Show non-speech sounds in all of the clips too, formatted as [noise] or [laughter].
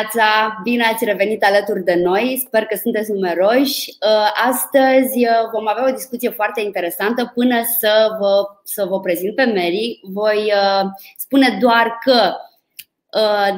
dimineața! Bine ați revenit alături de noi, sper că sunteți numeroși. Uh, astăzi uh, vom avea o discuție foarte interesantă până să vă, să vă prezint pe Mary. Voi uh, spune doar că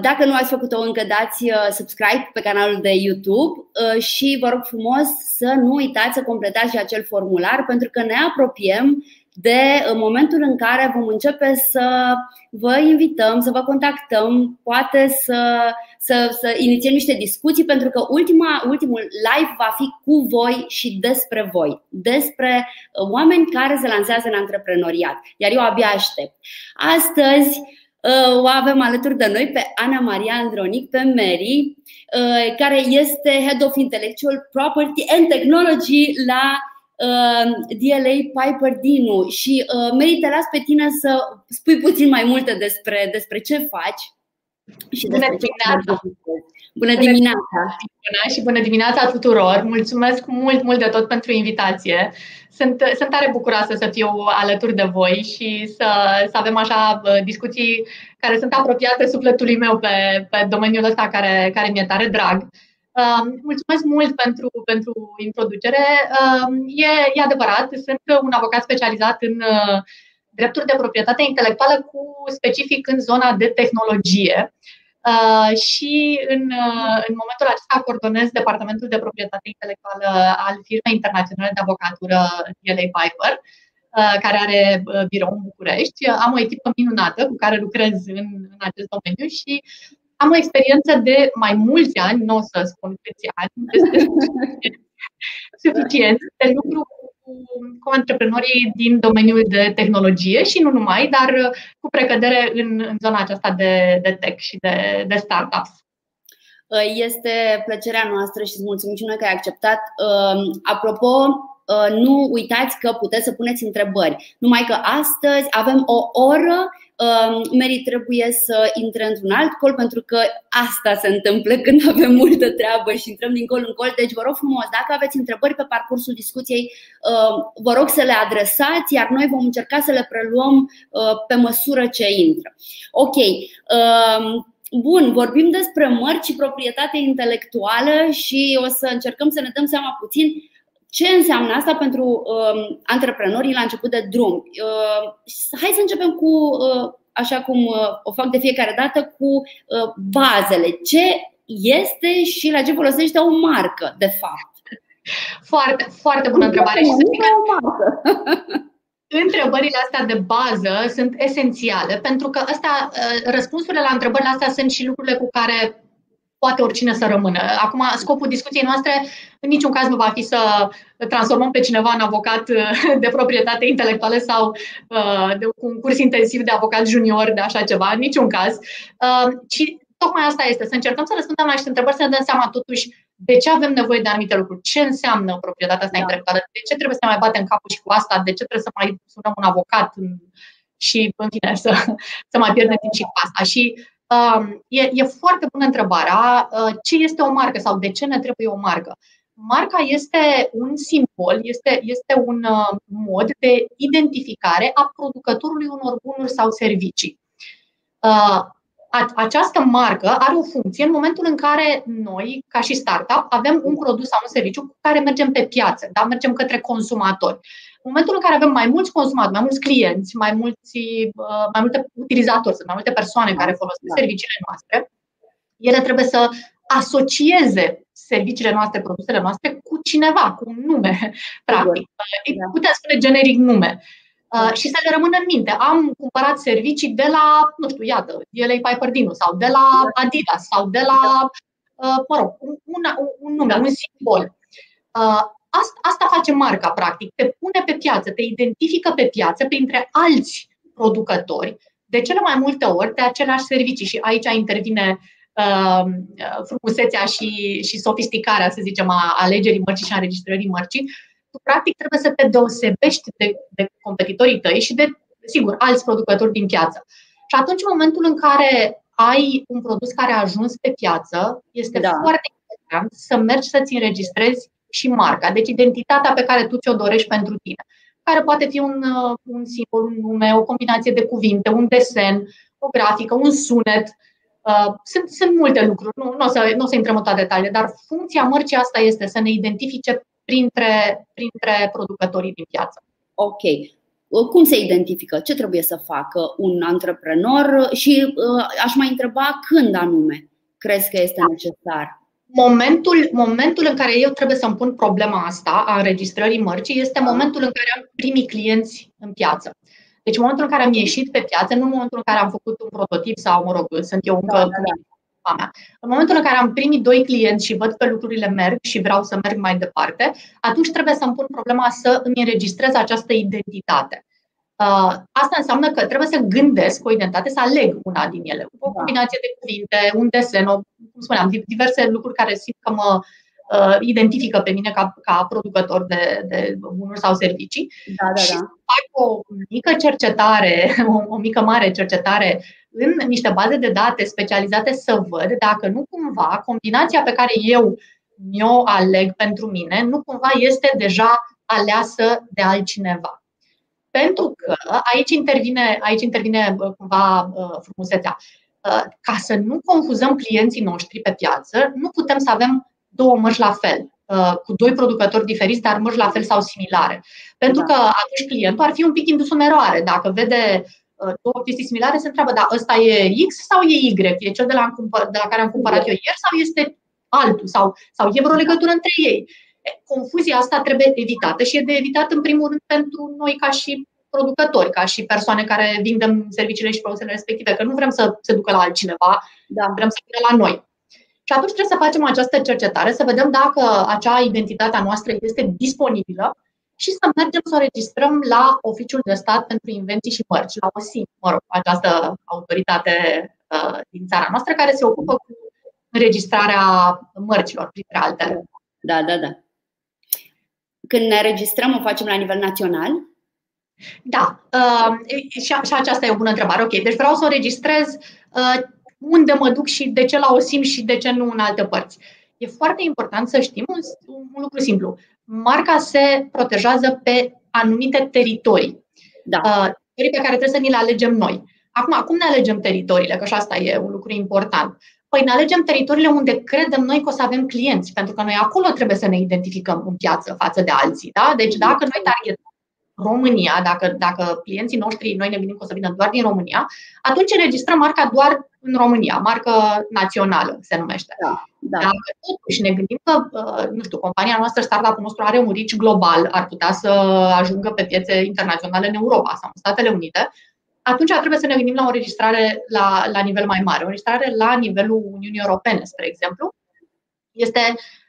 dacă nu ați făcut-o încă, dați subscribe pe canalul de YouTube și vă rog frumos să nu uitați să completați acel formular pentru că ne apropiem de momentul în care vom începe să vă invităm, să vă contactăm, poate să, să, să inițiem niște discuții, pentru că ultima, ultimul live va fi cu voi și despre voi, despre uh, oameni care se lansează în antreprenoriat. Iar eu abia aștept. Astăzi uh, o avem alături de noi pe Ana Maria Andronic, pe Mary, uh, care este Head of Intellectual Property and Technology la Uh, DLA Piper Dinu și uh, merită las pe tine să spui puțin mai multe despre, despre ce faci. Și bună dimineața! Bună dimineața! Bună și bună dimineața tuturor! Mulțumesc mult, mult de tot pentru invitație. Sunt, sunt tare bucuroasă să fiu alături de voi și să, să avem așa uh, discuții care sunt apropiate sufletului meu pe, pe domeniul ăsta care, care mi-e tare drag. Mulțumesc mult pentru, pentru introducere. E, e adevărat, sunt un avocat specializat în uh, drepturi de proprietate intelectuală cu specific în zona de tehnologie. Uh, și în, uh, în momentul acesta coordonez Departamentul de Proprietate Intelectuală al firmei internaționale de avocatură DLA Piper, care are birou în București. Am o echipă minunată cu care lucrez în, în acest domeniu și am o experiență de mai mulți ani, nu o să spun câți ani, este [laughs] suficient de lucru cu, cu antreprenorii din domeniul de tehnologie și nu numai, dar cu precădere în, în zona aceasta de, de tech și de, de startups. Este plăcerea noastră și îți mulțumim și noi că ai acceptat. Apropo, nu uitați că puteți să puneți întrebări. Numai că astăzi avem o oră Mary trebuie să intre într-un alt col pentru că asta se întâmplă când [laughs] avem multă treabă și intrăm din col în col. Deci vă rog frumos, dacă aveți întrebări pe parcursul discuției, vă rog să le adresați, iar noi vom încerca să le preluăm pe măsură ce intră. Ok. Bun, vorbim despre mărci și proprietate intelectuală și o să încercăm să ne dăm seama puțin ce înseamnă asta pentru uh, antreprenorii la început de drum? Uh, hai să începem cu, uh, așa cum uh, o fac de fiecare dată, cu uh, bazele. Ce este și la ce folosește o marcă, de fapt? Foarte, foarte bună întrebare. Și să [laughs] Întrebările astea de bază sunt esențiale pentru că asta, uh, răspunsurile la întrebările astea sunt și lucrurile cu care poate oricine să rămână. Acum, scopul discuției noastre în niciun caz nu va fi să transformăm pe cineva în avocat uh, de proprietate intelectuală sau uh, de un curs intensiv de avocat junior, de așa ceva, în niciun caz, uh, ci tocmai asta este, să încercăm să răspundem la niște întrebări, să ne dăm seama totuși de ce avem nevoie de anumite lucruri, ce înseamnă proprietatea asta da. intelectuală, de ce trebuie să ne mai batem capul și cu asta, de ce trebuie să mai sunăm un avocat și, în fine, să, să mai pierdem timp și cu asta. Și Um, e, e foarte bună întrebarea uh, ce este o marcă sau de ce ne trebuie o marcă. Marca este un simbol, este, este un uh, mod de identificare a producătorului unor bunuri sau servicii. Uh, această marcă are o funcție în momentul în care noi, ca și startup, avem un produs sau un serviciu cu care mergem pe piață, da? mergem către consumatori. În momentul în care avem mai mulți consumatori, mai mulți clienți, mai, mulți, uh, mai multe utilizatori, mai multe persoane care folosesc da. serviciile noastre, ele trebuie să asocieze serviciile noastre, produsele noastre cu cineva, cu un nume, practic. Îi da. putem spune generic nume. Uh, și să le rămână în minte. Am cumpărat servicii de la, nu știu, iată, LA Piper Dino sau de la Adidas sau de la, uh, mă rog, un, un nume, un simbol. Uh, Asta, asta face marca, practic. Te pune pe piață, te identifică pe piață printre alți producători, de cele mai multe ori de aceleași servicii. Și aici intervine uh, frumusețea și, și sofisticarea, să zicem, a alegerii mărcii și a înregistrării mărcii. Tu, practic, trebuie să te deosebești de, de competitorii tăi și de, sigur, alți producători din piață. Și atunci, în momentul în care ai un produs care a ajuns pe piață, este da. foarte important să mergi să-ți înregistrezi și marca, deci identitatea pe care tu ți-o dorești pentru tine, care poate fi un, uh, un simbol, un nume, o combinație de cuvinte, un desen, o grafică, un sunet. Uh, sunt, sunt multe lucruri, nu, nu, o să, nu o să intrăm în toate detaliile, dar funcția mărcii asta este să ne identifice printre, printre producătorii din piață. Ok. Cum se identifică? Ce trebuie să facă un antreprenor? Și uh, aș mai întreba când anume crezi că este necesar? Momentul, momentul în care eu trebuie să-mi pun problema asta a înregistrării mărcii este momentul în care am primii clienți în piață. Deci în momentul în care am ieșit pe piață, nu în momentul în care am făcut un prototip sau, mă rog, sunt eu încă da, da, da. În momentul în care am primit doi clienți și văd că lucrurile merg și vreau să merg mai departe, atunci trebuie să-mi pun problema să îmi înregistrez această identitate. Uh, asta înseamnă că trebuie să gândesc o identitate, să aleg una din ele. O da. combinație de cuvinte, un desen, o, cum spuneam, diverse lucruri care simt că mă uh, identifică pe mine ca, ca producător de, de bunuri sau servicii. Da, da, și da. fac o mică cercetare, o, o mică mare cercetare în niște baze de date specializate să văd dacă nu cumva combinația pe care eu mi-o aleg pentru mine nu cumva este deja aleasă de altcineva. Pentru că aici intervine, aici intervine cumva frumusețea. Ca să nu confuzăm clienții noștri pe piață, nu putem să avem două mărci la fel, cu doi producători diferiți, dar mărci la fel sau similare. Pentru da. că atunci clientul ar fi un pic indus în eroare. Dacă vede două chestii similare, se întreabă, da, ăsta e X sau e Y? E cel de la, de la care am cumpărat eu ieri sau este altul? Sau, sau e vreo legătură între ei? Confuzia asta trebuie evitată și e de evitat în primul rând pentru noi ca și producători, ca și persoane care vindem serviciile și produsele respective, că nu vrem să se ducă la altcineva, da. vrem să vină la noi. Și atunci trebuie să facem această cercetare, să vedem dacă acea identitate a noastră este disponibilă și să mergem să o registrăm la Oficiul de Stat pentru Invenții și Mărci, la OSIM, mă rog, această autoritate uh, din țara noastră care se ocupă cu înregistrarea mărcilor, printre altele. Da, da, da. Când ne registrăm, o facem la nivel național? Da, uh, și, și aceasta e o bună întrebare. Ok, deci vreau să o registrez uh, unde mă duc și de ce la OSIM și de ce nu în alte părți. E foarte important să știm un, un lucru simplu. Marca se protejează pe anumite teritorii. Da. Uh, teritorii pe care trebuie să ni le alegem noi. Acum, cum ne alegem teritoriile? Că și asta e un lucru important. Păi ne alegem teritoriile unde credem noi că o să avem clienți, pentru că noi acolo trebuie să ne identificăm în piață față de alții. Da? Deci dacă noi targetăm România, dacă, dacă clienții noștri, noi ne gândim că o să vină doar din România, atunci înregistrăm marca doar în România, marcă națională se numește. Da, da. Dacă totuși ne gândim că, uh, nu știu, compania noastră, startup-ul nostru are un reach global, ar putea să ajungă pe piețe internaționale în Europa sau în Statele Unite, atunci trebuie să ne gândim la o înregistrare la, la nivel mai mare, o înregistrare la nivelul Uniunii Europene, spre exemplu. Este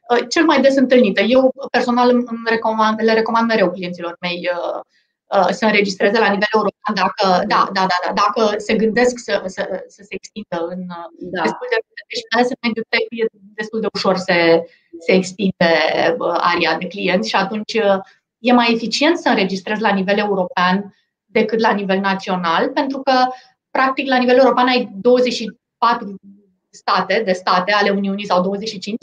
uh, cel mai des întâlnită. Eu personal îmi recomand, le recomand mereu clienților mei uh, uh, să înregistreze la nivel european dacă, da, da, da, da, dacă se gândesc să, să, să se extindă în da. destul de și mai ales în mediul tech e destul de ușor să se extinde aria de clienți și atunci e mai eficient să înregistrezi la nivel european decât la nivel național, pentru că practic la nivel european ai 24 state de state ale Uniunii sau 25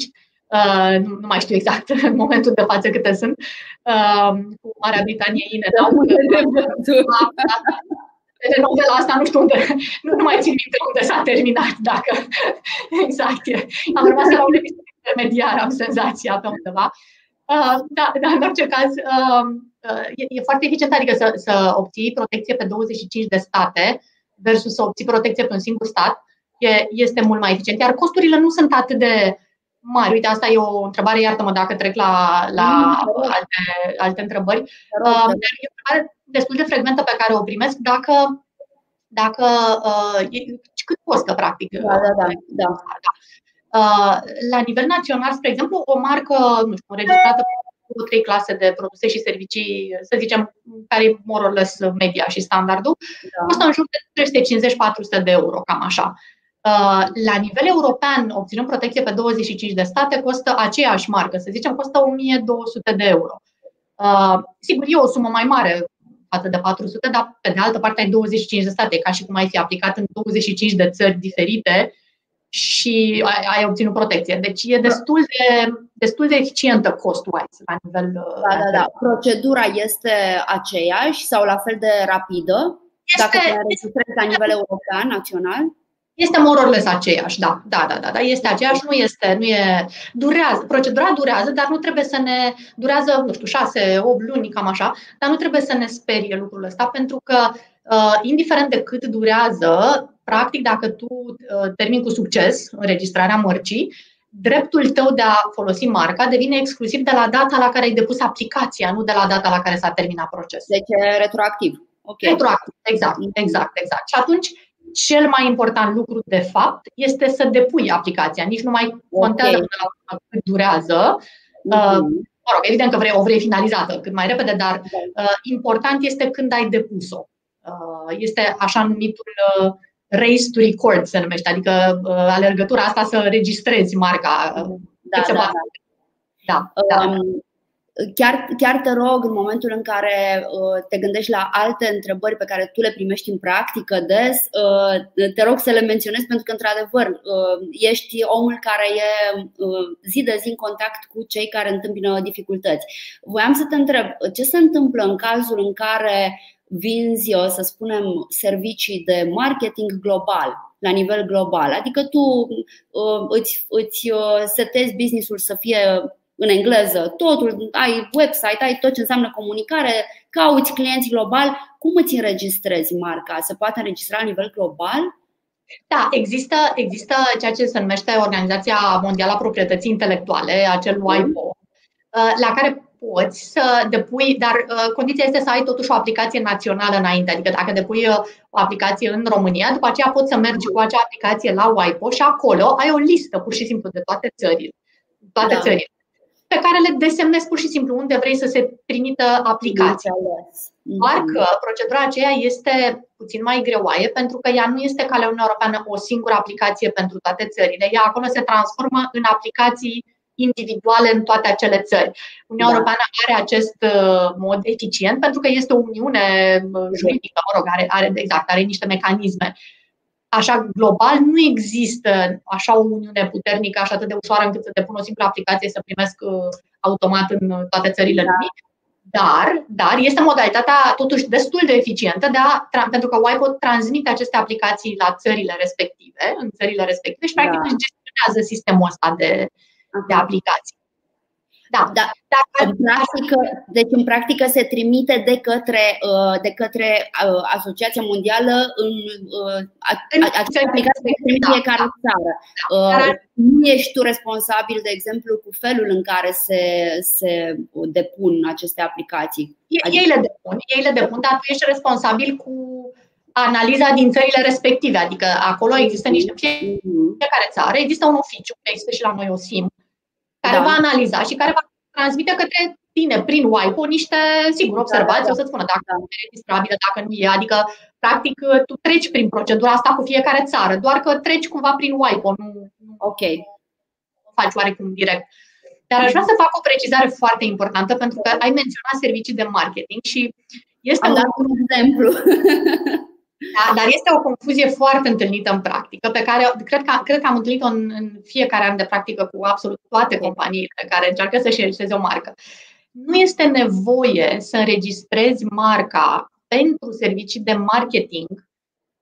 Uh, nu, nu mai știu exact [laughs] în momentul de față câte sunt, uh, cu Marea Britanie INE. Da, Telenovela [laughs] asta nu știu unde, [laughs] nu, nu mai țin minte unde s-a terminat, dacă exact. Am rămas la un episod intermediar, am senzația pe undeva. Uh, da, dar în orice caz, uh, uh, e, e foarte eficient, adică să, să obții protecție pe 25 de state versus să obții protecție pe un singur stat, e, este mult mai eficient. Iar costurile nu sunt atât de mari. Uite, asta e o întrebare, iartă-mă dacă trec la, la mm, alte, alte întrebări. Uh, e o întrebare destul de frecventă pe care o primesc dacă, dacă uh, cât costă, practic. Da, da, da. da. da. Uh, la nivel național, spre exemplu, o marcă nu știu, înregistrată cu trei clase de produse și servicii, să zicem, care e more or less media și standardul, da. costă în jur de 350-400 de euro, cam așa. Uh, la nivel european, obținând protecție pe 25 de state, costă aceeași marcă, să zicem, costă 1200 de euro. Uh, sigur, e o sumă mai mare față de 400, dar pe de altă parte ai 25 de state, ca și cum ai fi aplicat în 25 de țări diferite și ai, ai obținut protecție. Deci e destul de, destul de eficientă cost-wise la nivel. Da, da, da. Procedura este aceeași sau la fel de rapidă? Este, dacă te înregistrezi la nivel european, național? Este mororles aceeași, da, da, da, da, da, este aceeași, nu este, nu e, durează, procedura durează, dar nu trebuie să ne, durează, nu știu, șase, opt luni, cam așa, dar nu trebuie să ne sperie lucrul ăsta, pentru că, uh, indiferent de cât durează, practic, dacă tu uh, termini cu succes înregistrarea mărcii, dreptul tău de a folosi marca devine exclusiv de la data la care ai depus aplicația, nu de la data la care s-a terminat procesul. Deci e retroactiv. Okay. Retroactiv, exact, exact, exact. Și atunci, cel mai important lucru, de fapt, este să depui aplicația. Nici nu mai contează okay. la cât durează. Mm-hmm. Uh, mă rog, evident că vrei, o vrei finalizată cât mai repede, dar da. uh, important este când ai depus-o. Uh, este așa numitul uh, race to record, se numește, adică uh, alergătura asta să registrezi marca. Uh, da, da, da. da, da. Um, chiar, chiar te rog, în momentul în care uh, te gândești la alte întrebări pe care tu le primești în practică des, uh, te rog să le menționezi pentru că, într-adevăr, uh, ești omul care e zi de zi în contact cu cei care întâmpină dificultăți. Voiam să te întreb, ce se întâmplă în cazul în care vinzi, să spunem, servicii de marketing global, la nivel global. Adică tu îți, îți setezi businessul să fie în engleză, totul, ai website, ai tot ce înseamnă comunicare, cauți clienți global, cum îți înregistrezi marca? Se poate înregistra la nivel global? Da, există, există ceea ce se numește Organizația Mondială a Proprietății Intelectuale, acel mm. WIPO, uh, la care poți să depui, dar uh, condiția este să ai totuși o aplicație națională înainte. Adică dacă depui uh, o aplicație în România, după aceea poți să mergi cu acea aplicație la WIPO și acolo ai o listă pur și simplu de toate țările. Toate da. țările pe care le desemnezi pur și simplu unde vrei să se trimită aplicația. Doar mhm. că procedura aceea este puțin mai greoaie pentru că ea nu este ca la Uniunea Europeană o singură aplicație pentru toate țările. Ea acolo se transformă în aplicații individuale în toate acele țări. Uniunea da. Europeană are acest uh, mod eficient pentru că este o uniune uh, juridică, mă rog, are, are, exact, are niște mecanisme așa global nu există așa o uniune puternică, așa atât de ușoară încât să te pun o simplă aplicație să primesc uh, automat în toate țările da. lumii. Dar, dar este modalitatea totuși destul de eficientă de a, pentru că Wipo transmite aceste aplicații la țările respective, în țările respective și practic da. își gestionează sistemul ăsta de, de aplicații. Da, da. Dacă, în practică, deci în practică se trimite de către, uh, de către uh, Asociația Mondială în, uh, aceste aplicații de trimite da, fiecare da, țară. Da, nu ești tu responsabil, de exemplu, cu felul în care se, se depun aceste aplicații. Adică... Ei le depun, ei le depun, dar tu ești responsabil cu analiza din țările respective. Adică acolo există niște mm-hmm. fiecare țară, există un oficiu, există și la noi o SIM, care da. va analiza și care va transmite către tine prin WIPO niște, sigur, da, observații, da, da. o să-ți spună dacă da. e registrabilă, dacă nu e. Adică, practic, tu treci prin procedura asta cu fiecare țară, doar că treci cumva prin WIPO, nu, nu ok. faci oarecum direct. Dar aș vrea să fac o precizare foarte importantă, pentru că ai menționat servicii de marketing și este Am un, un exemplu. [laughs] Da, dar este o confuzie foarte întâlnită în practică, pe care cred că, cred că am întâlnit-o în, în fiecare an de practică cu absolut toate companiile care încearcă să-și înregistreze o marcă. Nu este nevoie să înregistrezi marca pentru servicii de marketing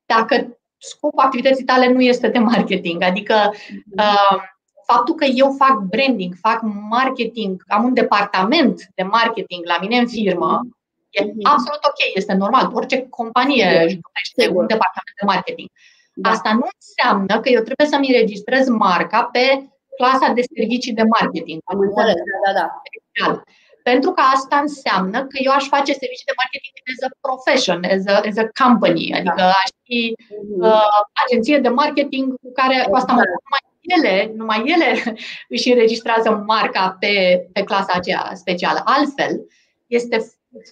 dacă scopul activității tale nu este de marketing. Adică uh, faptul că eu fac branding, fac marketing, am un departament de marketing la mine în firmă, E mhm. absolut ok, este normal. Orice companie își dorește un departament de marketing. Da. Asta nu înseamnă că eu trebuie să-mi înregistrez marca pe clasa de servicii de marketing. Am înțeles, da, da, da. Pentru că asta înseamnă că eu aș face servicii de marketing as a profession, as a, as a company, adică da. aș fi mhm. uh, agenție de marketing cu care cu asta mă numai ele, numai ele [laughs] își înregistrează marca pe, pe clasa aceea specială. Altfel, este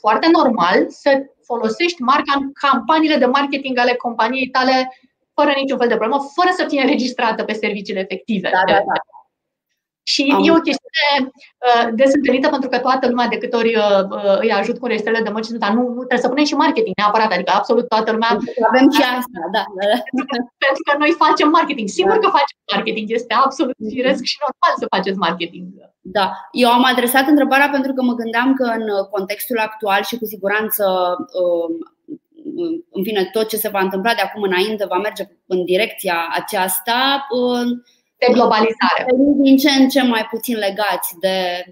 foarte normal să folosești marca în campaniile de marketing ale companiei tale fără niciun fel de problemă, fără să fie înregistrată pe serviciile efective. Da, da, da. Și Am e o chestiune uh, des întâlnită pentru că toată lumea de câte ori uh, uh îi ajut cu registrele de mărci, nu, nu trebuie să punem și marketing neapărat, adică absolut toată lumea. Avem și asta, da. da, da. Pentru, că, noi facem marketing. Sigur da. că facem marketing, este absolut mhm. firesc și normal să faceți marketing. Da, eu am adresat întrebarea pentru că mă gândeam că în contextul actual și cu siguranță um, în fine, tot ce se va întâmpla de acum înainte va merge în direcția aceasta. De globalizare. Din ce în ce mai puțin legați de.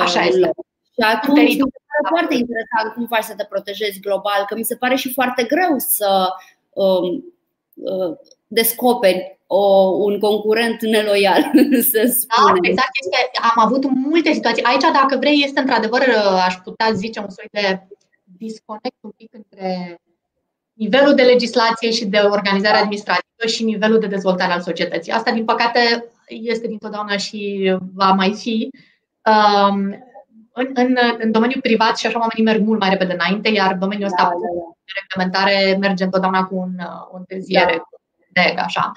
Așa este. Și atunci mi se pare foarte interesant cum faci să te protejezi global, că mi se pare și foarte greu să um, uh, descoperi o, un concurent neloial, [laughs] să da, spunem. Da, exact. Este, am avut multe situații. Aici, dacă vrei, este într-adevăr, aș putea zice, un soi de disconnect un pic între nivelul de legislație și de organizare administrativă și nivelul de dezvoltare al societății. Asta, din păcate, este dintotdeauna și va mai fi. Um, în, în, în domeniul privat și așa oamenii merg mult mai repede înainte, iar domeniul ăsta da, da, da. de reglementare merge întotdeauna cu un, o întârziere, da. de așa.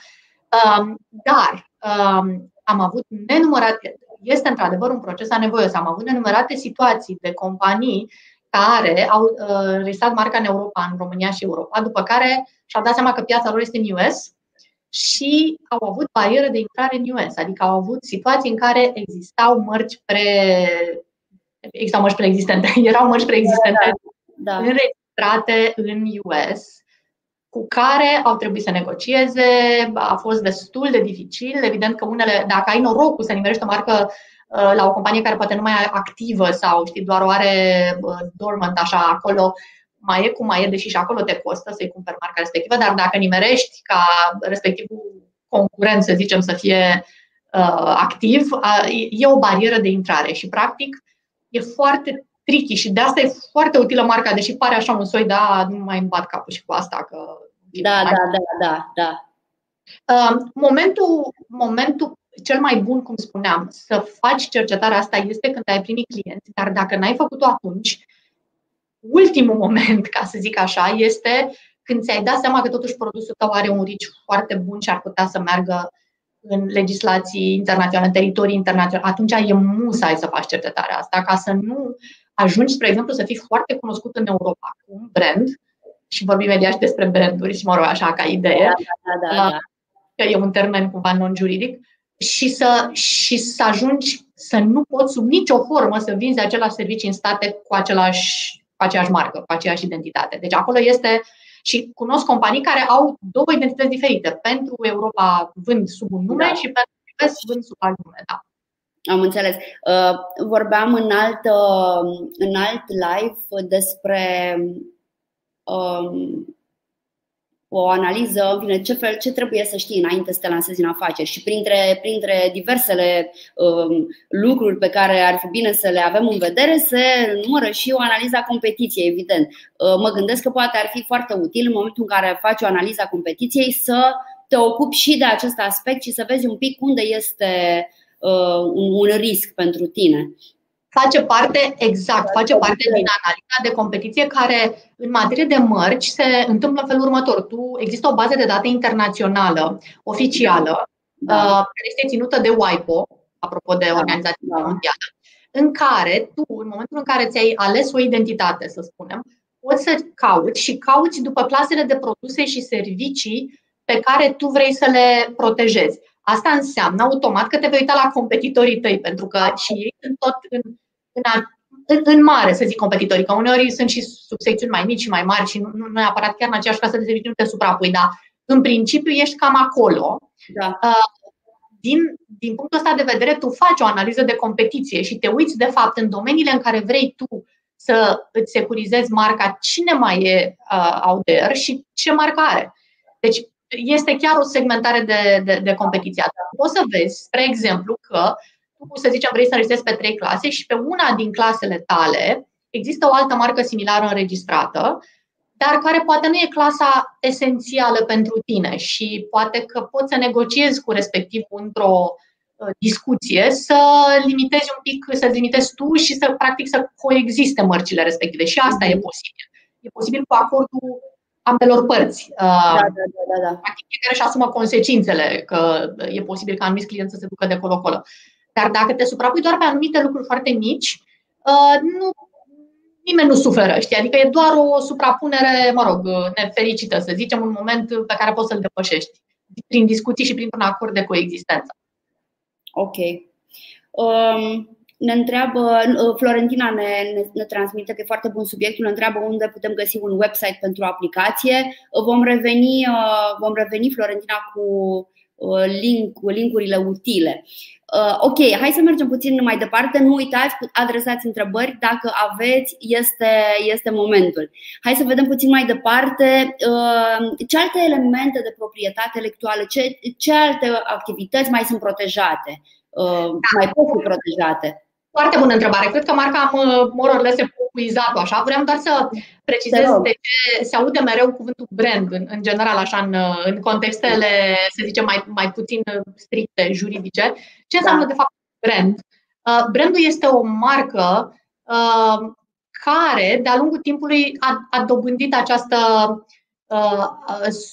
Um, dar um, am avut nenumărate, este într-adevăr un proces anevoios, am avut nenumărate situații de companii care au uh, riscat marca în Europa, în România și Europa, după care și-au dat seama că piața lor este în US și au avut bariere de intrare în US, adică au avut situații în care existau mărci pre existau mărci preexistente, [laughs] erau mărci preexistente da, da. înregistrate în US cu care au trebuit să negocieze, a fost destul de dificil. Evident că unele, dacă ai norocul să nimerești o marcă uh, la o companie care poate nu mai e activă sau știi, doar o are uh, dormant așa acolo, mai e cum mai e, deși și acolo te costă să-i cumperi marca respectivă, dar dacă nimerești ca respectivul concurent, să zicem, să fie uh, activ, uh, e o barieră de intrare și practic e foarte tricky și de asta e foarte utilă marca, deși pare așa un soi, da, nu mai îmi bat capul și cu asta. Că, da, da, da, da, da. Uh, momentul, momentul cel mai bun, cum spuneam, să faci cercetarea asta este când ai primit clienți, dar dacă n-ai făcut-o atunci, ultimul moment, ca să zic așa, este când ți-ai dat seama că totuși produsul tău are un rici foarte bun și ar putea să meargă în legislații internaționale, în teritorii internaționale, atunci e musai să faci cercetarea asta, ca să nu ajungi, spre exemplu, să fii foarte cunoscut în Europa cu un brand, și vorbim imediat și despre branduri și mă rog așa ca idee, da, da, da, da. că e un termen cumva non-juridic, și să, și să ajungi să nu poți sub nicio formă să vinzi același servicii în state cu, același, cu aceeași marcă, cu aceeași identitate. Deci acolo este și cunosc companii care au două identități diferite. Pentru Europa vând sub un nume da. și pentru US vând sub alt nume. Da. Am înțeles. Uh, vorbeam în alt, uh, în alt live despre um, o analiză, în fine, ce, fel, ce trebuie să știi înainte să te lansezi în afaceri și printre, printre diversele um, lucruri pe care ar fi bine să le avem în vedere se numără și o analiză a competiției, evident. Uh, mă gândesc că poate ar fi foarte util în momentul în care faci o analiză a competiției să te ocupi și de acest aspect și să vezi un pic unde este uh, un, un risc pentru tine face parte, exact, face parte din analiza de competiție care în materie de mărci se întâmplă în felul următor. Tu, există o bază de date internațională, oficială, da. uh, care este ținută de WIPO, apropo de da. Organizația da. Mondială, în care tu, în momentul în care ți-ai ales o identitate, să spunem, poți să cauți și cauți după clasele de produse și servicii pe care tu vrei să le protejezi. Asta înseamnă automat că te vei uita la competitorii tăi, pentru că și ei sunt tot în, în, în, în mare, să zic, competitorii, că uneori sunt și subsecțiuni mai mici și mai mari și nu, nu neapărat chiar în aceeași casă de serviciu nu te suprapui, dar în principiu ești cam acolo. Da. Uh, din, din punctul ăsta de vedere, tu faci o analiză de competiție și te uiți, de fapt, în domeniile în care vrei tu să îți securizezi marca, cine mai e uh, out there și ce marcă are. Deci, este chiar o segmentare de, de, de competiție. Poți să vezi, spre exemplu, că tu, să zicem, vrei să înregistrezi pe trei clase și pe una din clasele tale există o altă marcă similară înregistrată, dar care poate nu e clasa esențială pentru tine și poate că poți să negociezi cu respectiv într-o uh, discuție să limitezi un pic, să limitezi tu și să practic să coexiste mărcile respective. Și asta e posibil. E posibil cu acordul ambelor părți. Da, uh, da, da, da, da. Practic, fiecare își asumă consecințele, că e posibil ca anumiți clienți să se ducă de colo-colo. Dar dacă te suprapui doar pe anumite lucruri foarte mici, uh, nu, nimeni nu suferă, știi? Adică e doar o suprapunere, mă rog, nefericită, să zicem, un moment pe care poți să-l depășești prin discuții și printr-un acord de coexistență. Ok. Um, ne întreabă, uh, Florentina ne, ne, ne transmite că e foarte bun subiectul, ne întreabă unde putem găsi un website pentru aplicație. Vom reveni, vom reveni Florentina cu link, cu linkurile utile. Ok, hai să mergem puțin mai departe. Nu uitați, adresați întrebări. Dacă aveți, este, este momentul. Hai să vedem puțin mai departe ce alte elemente de proprietate intelectuală, ce, ce alte activități mai sunt protejate, da. mai pot fi protejate. Foarte bună întrebare. Cred că Marca am uh, mororle se puizat așa. Vreau doar să precizez de ce se aude mereu cuvântul brand în, în general, așa în, uh, în contextele, să zicem, mai, mai puțin uh, stricte, juridice. Ce înseamnă da. de fapt brand? Uh, brandul este o marcă uh, care, de-a lungul timpului, a, a dobândit această uh,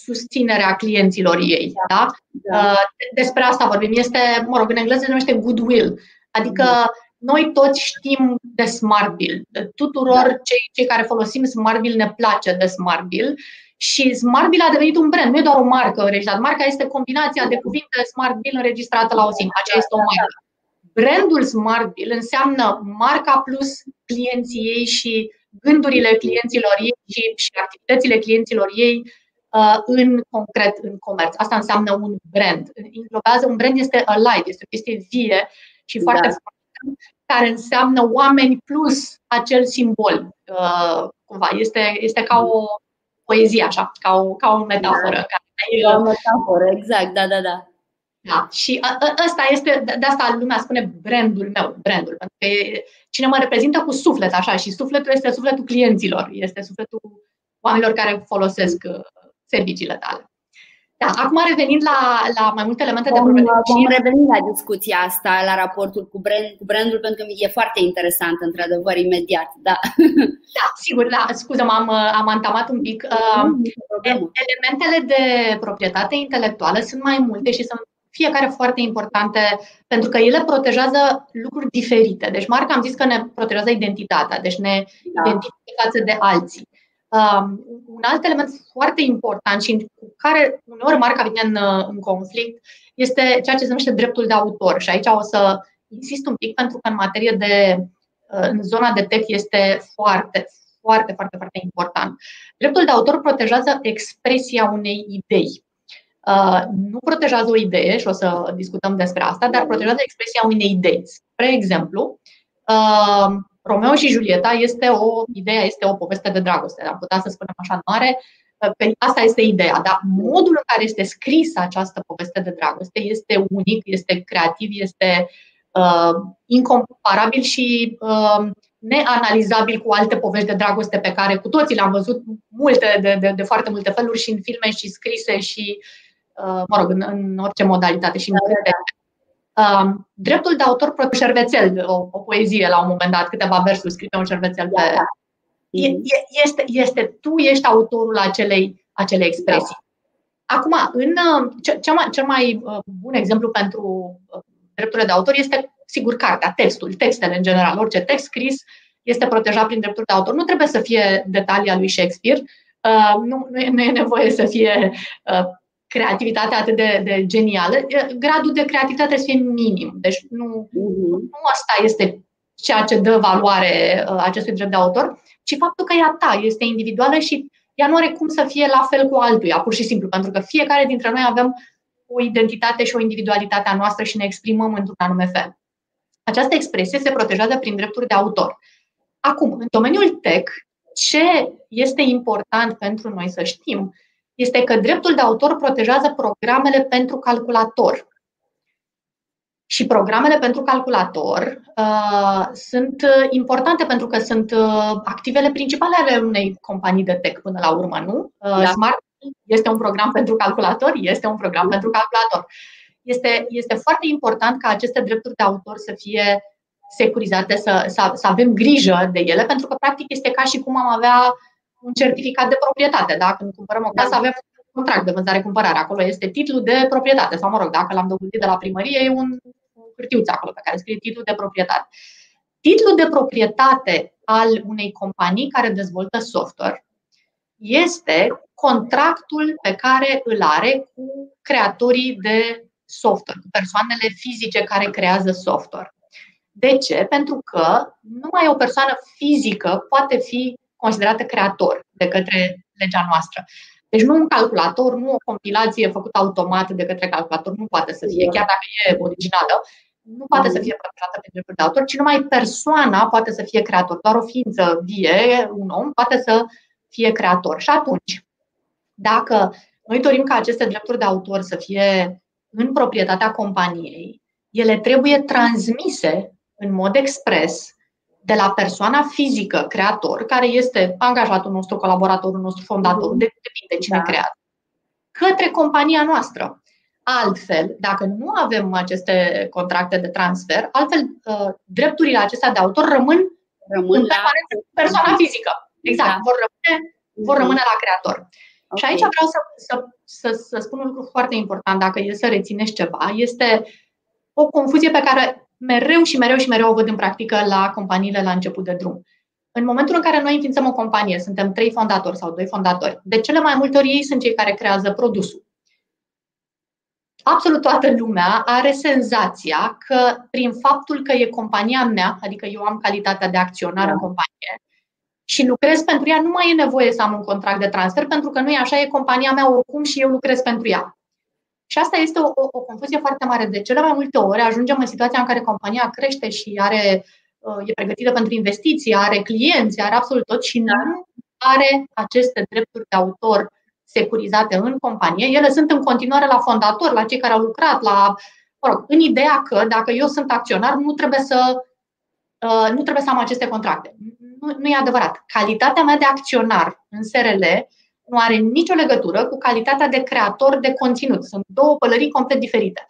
susținere a clienților ei. Da? Da? Da. despre asta vorbim. Este, mă rog, în engleză se numește goodwill. Adică mm noi toți știm de Smartbill. De tuturor da. cei, cei care folosim Smartbill ne place de Smartbill și Smartbill a devenit un brand, nu e doar o marcă înregistrată. Marca este combinația de cuvinte Smartbill înregistrată la o SIM. Aceea este o marcă. Brandul Smartbill înseamnă marca plus clienții ei și gândurile clienților ei și, și activitățile clienților ei uh, în concret în comerț. Asta înseamnă un brand. Englobează un brand este alive, este o chestie vie și foarte da care înseamnă oameni plus acel simbol. Uh, cumva. Este, este ca o poezie, așa, ca o, ca o metaforă. Da. Ca o metaforă, exact, da, da, da. Da, și ăsta este, de asta lumea spune brandul meu, brandul, pentru că cine mă reprezintă cu suflet, așa, și sufletul este sufletul clienților, este sufletul oamenilor care folosesc uh, serviciile tale. Da, acum revenind la, la mai multe elemente vom, de probleme. Vom reveni la discuția asta, la raportul cu, brand, cu brandul, pentru că e foarte interesant, într-adevăr, imediat. Da, da sigur, da, scuză, m-am am antamat un pic. Uh, elementele de proprietate intelectuală sunt mai multe și sunt fiecare foarte importante pentru că ele protejează lucruri diferite. Deci marca am zis că ne protejează identitatea, deci ne da. identifică față de alții. Um, un alt element foarte important și cu care uneori marca vine în, în conflict este ceea ce se numește dreptul de autor. Și aici o să insist un pic pentru că în materie de uh, în zona de tech este foarte, foarte, foarte, foarte important. Dreptul de autor protejează expresia unei idei. Uh, nu protejează o idee, și o să discutăm despre asta, dar protejează expresia unei idei. Spre exemplu, uh, Romeo și Julieta este o, ideea este o poveste de dragoste, am putea să spunem așa în mare, că asta este ideea, dar modul în care este scrisă această poveste de dragoste este unic, este creativ, este uh, incomparabil și uh, neanalizabil cu alte povești de dragoste pe care cu toții le-am văzut multe, de, de, de foarte multe feluri și în filme și scrise și, uh, mă rog, în, în orice modalitate și în câte Um, dreptul de autor pe șervețel, o, o poezie la un moment dat, câteva versuri scrise un șervețel pe. Da. E, este, este, tu ești autorul acelei, acelei expresii. Da. Acum, în, cea mai, cel mai uh, bun exemplu pentru uh, drepturile de autor este, sigur, cartea, textul, textele în general. Orice text scris este protejat prin drepturi de autor. Nu trebuie să fie detalii lui Shakespeare, uh, nu, nu, e, nu e nevoie să fie uh, creativitatea atât de, de genială, gradul de creativitate trebuie să fie minim. Deci nu, uh-huh. nu asta este ceea ce dă valoare uh, acestui drept de autor, ci faptul că ea ta este individuală și ea nu are cum să fie la fel cu altuia, pur și simplu, pentru că fiecare dintre noi avem o identitate și o individualitate a noastră și ne exprimăm într-un anume fel. Această expresie se protejează prin drepturi de autor. Acum, în domeniul tech, ce este important pentru noi să știm este că dreptul de autor protejează programele pentru calculator. Și programele pentru calculator uh, sunt importante pentru că sunt uh, activele principale ale unei companii de tech până la urmă, nu? Uh, da. Smart este un program pentru calculator, este un program pentru calculator. Este, este foarte important ca aceste drepturi de autor să fie securizate, să, să, să avem grijă de ele, pentru că practic este ca și cum am avea un certificat de proprietate. Da? Când cumpărăm o casă, avem un contract de vânzare-cumpărare. Acolo este titlul de proprietate. Sau, mă rog, dacă l-am dobândit de la primărie, e un hârtiuț acolo pe care scrie titlul de proprietate. Titlul de proprietate al unei companii care dezvoltă software este contractul pe care îl are cu creatorii de software, cu persoanele fizice care creează software. De ce? Pentru că numai o persoană fizică poate fi considerată creator de către legea noastră. Deci nu un calculator, nu o compilație făcută automat de către calculator, nu poate să fie, chiar dacă e originală, nu poate să fie protejată pe drepturi de autor, ci numai persoana poate să fie creator. Doar o ființă vie, un om, poate să fie creator. Și atunci, dacă noi dorim ca aceste drepturi de autor să fie în proprietatea companiei, ele trebuie transmise în mod expres de la persoana fizică, creator, care este angajatul nostru, colaboratorul nostru, fondatorul, mhm. depinde cine da. creează, către compania noastră. Altfel, dacă nu avem aceste contracte de transfer, altfel uh, drepturile acestea de autor rămân, rămân în permanență la... persoana fizică. Exact, da. vor, rămâne, vor mhm. rămâne la creator. Okay. Și aici vreau să, să, să, să spun un lucru foarte important, dacă e să rețineți ceva, este o confuzie pe care mereu și mereu și mereu o văd în practică la companiile la început de drum. În momentul în care noi înființăm o companie, suntem trei fondatori sau doi fondatori, de cele mai multe ori ei sunt cei care creează produsul. Absolut toată lumea are senzația că prin faptul că e compania mea, adică eu am calitatea de acționar da. în companie și lucrez pentru ea, nu mai e nevoie să am un contract de transfer, pentru că nu e așa, e compania mea oricum și eu lucrez pentru ea. Și asta este o, o, o confuzie foarte mare. De cele mai multe ori ajungem în situația în care compania crește și are, uh, e pregătită pentru investiții, are clienți, are absolut tot și nu are aceste drepturi de autor securizate în companie. Ele sunt în continuare la fondator, la cei care au lucrat, la, mă rog, în ideea că dacă eu sunt acționar, nu trebuie să, uh, nu trebuie să am aceste contracte. Nu, nu e adevărat. Calitatea mea de acționar în SRL nu are nicio legătură cu calitatea de creator de conținut. Sunt două pălării complet diferite.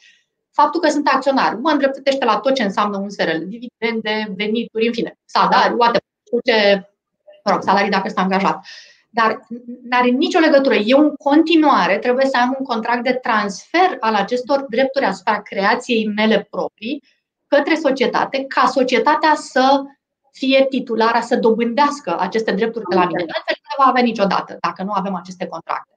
Faptul că sunt acționar mă îndreptătește la tot ce înseamnă un SRL, dividende, venituri, în fine, salarii, poate ce, mă rog, salarii dacă sunt angajat. Dar nu are nicio legătură. Eu în continuare trebuie să am un contract de transfer al acestor drepturi asupra creației mele proprii către societate, ca societatea să fie titulara să dobândească aceste drepturi de la mine. Altfel nu va avea niciodată dacă nu avem aceste contracte.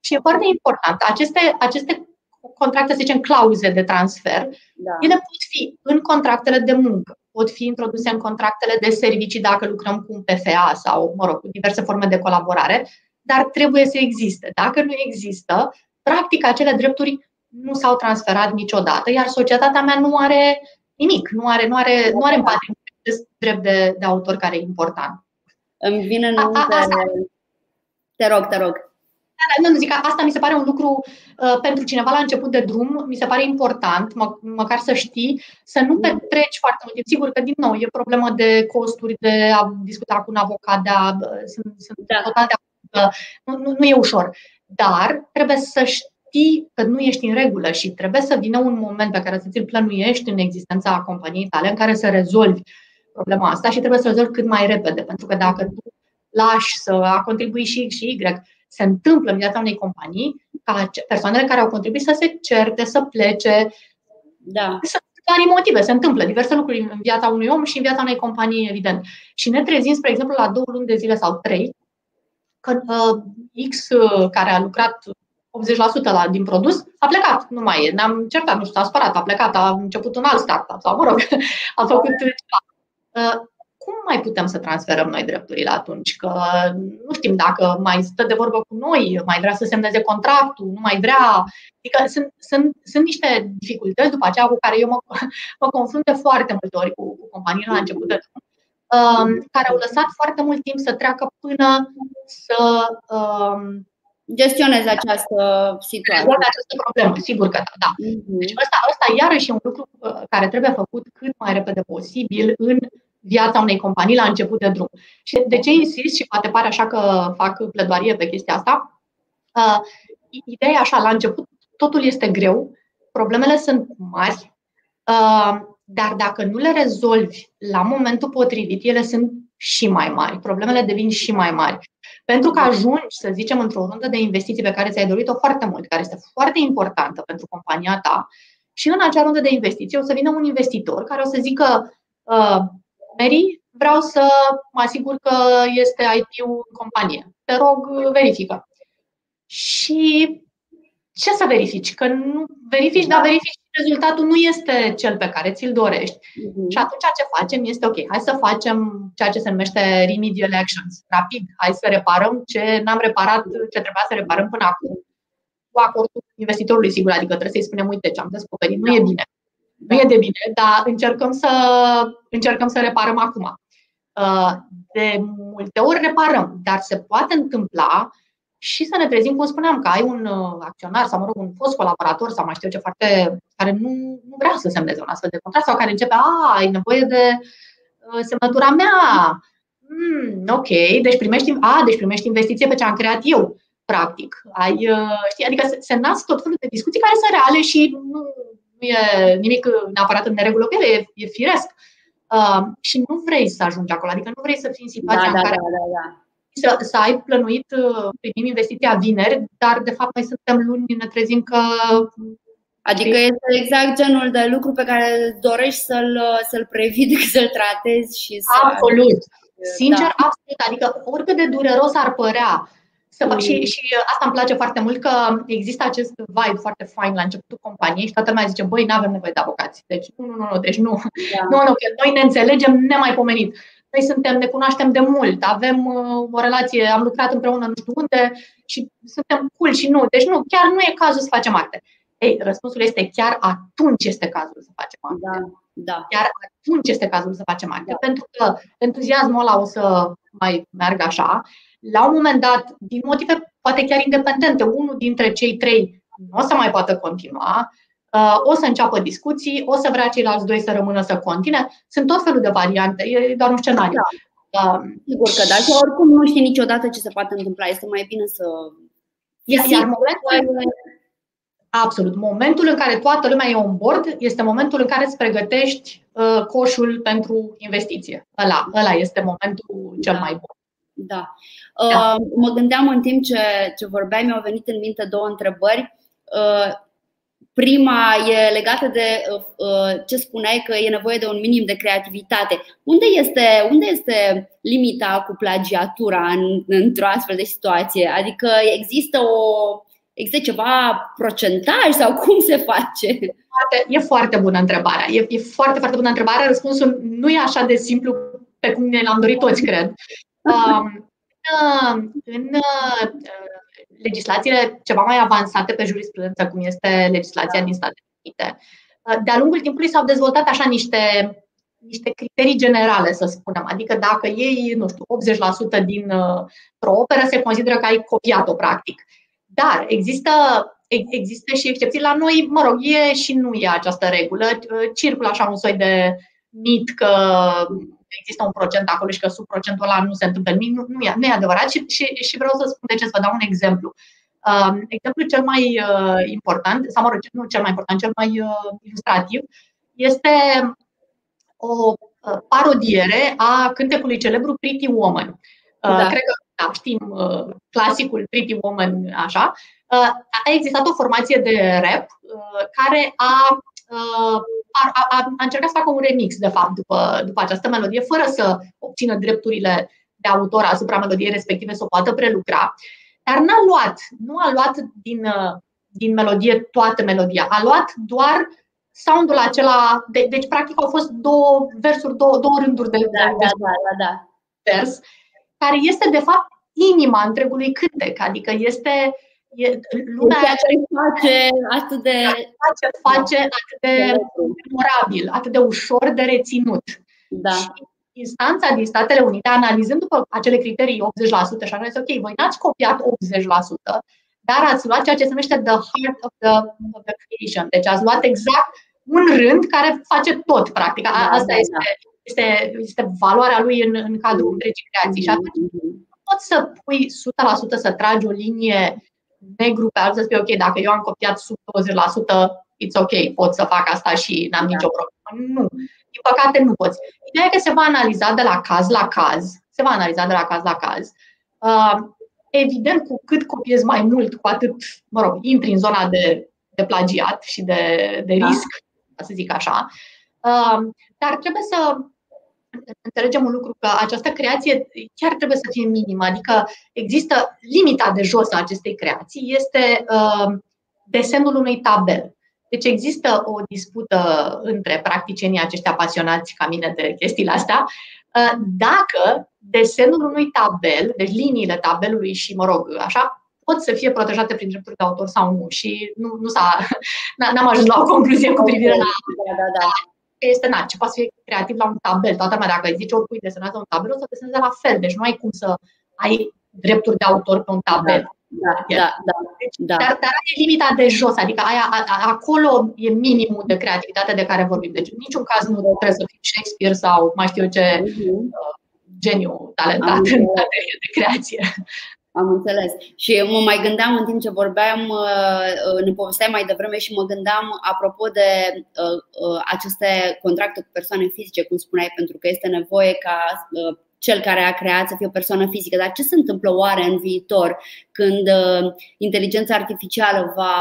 Și e foarte important, aceste, aceste contracte, să zicem, clauze de transfer, da. ele pot fi în contractele de muncă, pot fi introduse în contractele de servicii dacă lucrăm cu un PFA sau, mă rog, cu diverse forme de colaborare, dar trebuie să existe. Dacă nu există, practic acele drepturi nu s-au transferat niciodată, iar societatea mea nu are nimic, nu are, nu are, nu are în patrimoniu acest drept de, de autor care e important. Îmi vine în minte... Te rog, te rog. Da, da, nu, zic, asta mi se pare un lucru uh, pentru cineva la început de drum, mi se pare important, mă, măcar să știi, să nu mm. petreci foarte mult timp. Sigur că, din nou, e problemă de costuri, de a discuta cu un avocat, de a, sunt, sunt da. total de a, nu, nu, nu e ușor. Dar trebuie să știi că nu ești în regulă și trebuie să vină un moment pe care să ți-l plănuiești în existența companiei tale, în care să rezolvi uh, problema asta și trebuie să o rezolvi cât mai repede, pentru că dacă tu lași să a contribui și X și Y, se întâmplă în viața unei companii ca persoanele care au contribuit să se certe, să plece. Da. Sunt vari motive, se întâmplă diverse lucruri în viața unui om și în viața unei companii, evident. Și ne trezim, spre exemplu, la două luni de zile sau trei, că uh, X uh, care a lucrat 80% la, din produs, a plecat, nu mai e. Ne-am certat, nu știu, a spărat, a plecat, a început un alt startup sau, mă rog, [laughs] a făcut ceva. Uh, cum mai putem să transferăm noi drepturile atunci? Că nu știm dacă mai stă de vorbă cu noi, mai vrea să semneze contractul, nu mai vrea. Adică sunt, sunt, sunt niște dificultăți după aceea cu care eu mă, [laughs] mă confrunt de foarte multe ori cu, cu companiile la început de drum, um, care au lăsat foarte mult timp să treacă până să um, gestioneze această situație. Această problemă, sigur că da. da. Mm-hmm. Deci ăsta, ăsta iarăși e un lucru uh, care trebuie făcut cât mai repede posibil în viața unei companii la început de drum. Și de ce insist și poate pare așa că fac pledoarie pe chestia asta? Uh, ideea e așa, la început totul este greu, problemele sunt mari, uh, dar dacă nu le rezolvi la momentul potrivit, ele sunt și mai mari. Problemele devin și mai mari. Pentru că ajungi, să zicem, într-o rundă de investiții pe care ți-ai dorit-o foarte mult, care este foarte importantă pentru compania ta, și în acea rundă de investiții o să vină un investitor care o să zică uh, Mary, vreau să mă asigur că este IT-ul în companie. Te rog, verifică. Și ce să verifici? Că nu verifici, da. dar verifici rezultatul nu este cel pe care ți-l dorești. Uh-huh. Și atunci ce facem este, ok, hai să facem ceea ce se numește remedial actions, rapid, hai să reparăm ce n-am reparat, ce trebuia să reparăm până acum, cu acordul investitorului, sigur, adică trebuie să-i spunem, uite ce am descoperit, nu e bine. Nu e de bine, dar încercăm să, încercăm să reparăm acum. Uh, de multe ori reparăm, dar se poate întâmpla și să ne trezim, cum spuneam, că ai un uh, acționar sau, mă rog, un fost colaborator sau mai știu ce foarte, care nu, nu vrea să semneze un astfel de contract sau care începe, a, ai nevoie de uh, semnătura mea. Mm, ok, deci primești, a, deci primești investiție pe ce am creat eu, practic. Ai, uh, știi, adică se, se nasc tot felul de discuții care sunt reale și nu, nu e nimic neapărat în neregulă cu ele, e, e firesc. Uh, și nu vrei să ajungi acolo, adică nu vrei să fii în situația da, în da, care da, da, da să, să ai plănuit, uh, primim investiția vineri, dar de fapt noi suntem luni, ne trezim că Adică este exact genul de lucru pe care dorești să-l, să-l previi decât să-l tratezi și să... Absolut. Sincer, da. absolut. Adică oricât de dureros ar părea să mm. și, și asta îmi place foarte mult că există acest vibe foarte fain la începutul companiei și toată lumea zice, băi, nu avem nevoie de avocați. Deci, nu, nu, nu, deci nu. Da. Nu, nu, că noi ne înțelegem nemaipomenit. Noi suntem, ne cunoaștem de mult, avem uh, o relație, am lucrat împreună nu știu unde și suntem cool și nu. Deci nu, chiar nu e cazul să facem acte. Ei, răspunsul este chiar atunci este cazul să facem acte. Da, da. Chiar atunci este cazul să facem acte, da. pentru că entuziasmul ăla o să mai meargă așa. La un moment dat, din motive poate chiar independente, unul dintre cei trei nu o să mai poată continua, Uh, o să înceapă discuții, o să vrea ceilalți doi să rămână să continue. Sunt tot felul de variante, e doar un scenariu. Da. Uh, Sigur că da, și oricum nu știi niciodată ce se poate întâmpla. Este mai bine să iar, iar momentul, Absolut. Momentul în care toată lumea e on board este momentul în care îți pregătești uh, coșul pentru investiție. Ăla, ăla este momentul cel mai bun. Da. Uh, da. Mă gândeam în timp ce, ce vorbeai, mi-au venit în minte două întrebări. Uh, Prima e legată de uh, uh, ce spuneai că e nevoie de un minim de creativitate. Unde este, unde este limita cu plagiatura în, într-o astfel de situație? Adică există o Există ceva procentaj sau cum se face? Foarte, e foarte bună întrebarea. E, e foarte, foarte bună întrebarea. Răspunsul nu e așa de simplu pe cum ne l-am dorit toți, cred. Um, în, în legislațiile ceva mai avansate pe jurisprudență, cum este legislația din Statele Unite, de-a lungul timpului s-au dezvoltat așa niște, niște criterii generale, să spunem. Adică dacă iei, nu știu, 80% din o operă, se consideră că ai copiat-o, practic. Dar există, există și excepții la noi, mă rog, e și nu e această regulă. Circulă așa un soi de mit că există un procent acolo și că sub procentul ăla nu se întâmplă nimic. Nu, nu, e, nu e adevărat și, și, și vreau să spun de ce, să vă dau un exemplu. Uh, exemplul cel mai uh, important, sau mă rog, nu cel mai important, cel mai uh, ilustrativ, este o uh, parodiere a cântecului celebru Pretty Woman. Uh, da. Cred că da, știm uh, clasicul Pretty Woman, așa. Uh, a existat o formație de rap uh, care a uh, a, a, a încercat să facă un remix, de fapt, după, după această melodie, fără să obțină drepturile de autor asupra melodiei respective, să o poată prelucra. Dar n-a luat, nu a luat din, din melodie toată melodia, a luat doar soundul acela, de, deci practic au fost două versuri, două, două rânduri de, da, de, da, da, da. vers, care este de fapt inima întregului cântec, adică este E, lumea ceea ce face atât de face, face atât de memorabil, atât de ușor de reținut. Da. Și instanța din Statele Unite, analizând după acele criterii 80%, și a zis, ok, voi n-ați copiat 80%, dar ați luat ceea ce se numește the heart of the, of the creation. Deci ați luat exact un rând care face tot, practic. Da, Asta da, este, da. este, este valoarea lui în, în cadrul întregii creații. Și atunci mm-hmm. nu poți să pui 100% să tragi o linie negru pe alb să spui, ok, dacă eu am copiat sub 20%, it's ok, pot să fac asta și n-am da. nicio problemă. Nu. Din păcate nu poți. Ideea e că se va analiza de la caz la caz. Se va analiza de la caz la caz. Uh, evident, cu cât copiezi mai mult, cu atât, mă rog, intri în zona de, de plagiat și de, de da. risc, da. să zic așa. Uh, dar trebuie să înțelegem un lucru, că această creație chiar trebuie să fie minimă, adică există limita de jos a acestei creații, este uh, desenul unui tabel. Deci există o dispută între practicienii aceștia apasionați ca mine de chestiile astea, uh, dacă desenul unui tabel, deci liniile tabelului și, mă rog, așa, pot să fie protejate prin drepturi de autor sau nu. Și nu, nu s-a, [laughs] n-am ajuns la o concluzie cu privire la, da, da, da. Este, na, ce poate să fie creativ la un tabel. Toată lumea, dacă îi zice oricui desenează un tabel, o să deseneze la fel. Deci nu ai cum să ai drepturi de autor pe un tabel. Da. Da, da, da, da. Dar, dar are limita de jos, adică aia, a, a, acolo e minimul de creativitate de care vorbim. Deci în niciun caz nu trebuie să fii Shakespeare sau mai știu eu ce uh-huh. geniu talentat în materie de creație. Am înțeles. Și mă mai gândeam în timp ce vorbeam, uh, uh, ne povesteai mai devreme și mă gândeam apropo de uh, aceste contracte cu persoane fizice, cum spuneai, pentru că este nevoie ca cel care a creat să fie o persoană fizică. Dar ce se întâmplă oare în viitor când inteligența artificială va.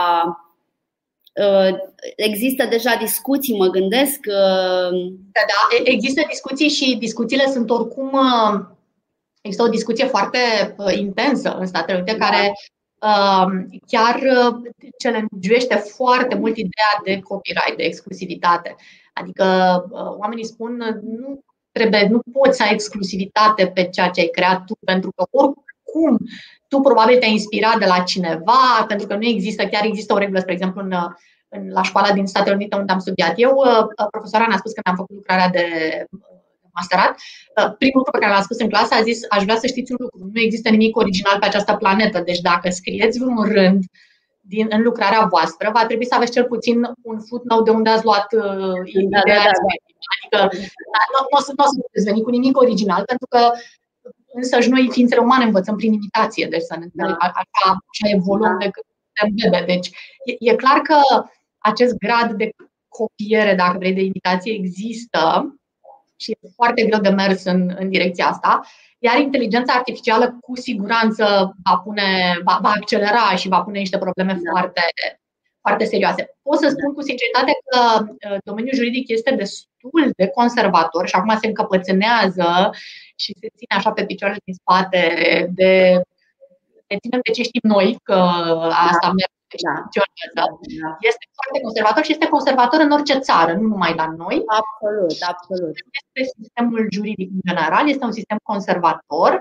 Există deja discuții, mă gândesc. Da, da, există discuții și discuțiile sunt oricum Există o discuție foarte uh, intensă în Statele Unite da. care uh, chiar uh, challenge foarte mult ideea de copyright, de exclusivitate. Adică uh, oamenii spun nu trebuie, nu poți să ai exclusivitate pe ceea ce ai creat tu, pentru că oricum tu probabil te-ai inspirat de la cineva, pentru că nu există, chiar există o regulă, spre exemplu, în, în la școala din Statele Unite unde am studiat eu, uh, profesoara ne-a spus că ne-am făcut lucrarea de masterat, uh, primul lucru pe care l-a spus în clasă a zis, aș vrea să știți un lucru, nu există nimic original pe această planetă, deci dacă scrieți vreun rând din, în lucrarea voastră, va trebui să aveți cel puțin un footnote de unde ați luat uh, da, ideea da, da, da. Adică da, nu, nu, o să, nu o să puteți veni cu nimic original, pentru că însă și noi, ființele umane, învățăm prin imitație, deci să ne da. așa, așa evoluăm da. de când suntem bebe. Deci e, e clar că acest grad de copiere, dacă vrei, de imitație există și e foarte greu de mers în, în direcția asta. Iar inteligența artificială cu siguranță va, pune, va, va accelera și va pune niște probleme da. foarte, foarte serioase. Pot să spun cu sinceritate că uh, domeniul juridic este destul de conservator și acum se încăpățânează și se ține așa pe picioarele din spate de ne ținem de ce știm noi că asta merge da. funcționează. Da. Este foarte conservator și este conservator în orice țară, nu numai la noi. Absolut, absolut. Este sistemul juridic în general, este un sistem conservator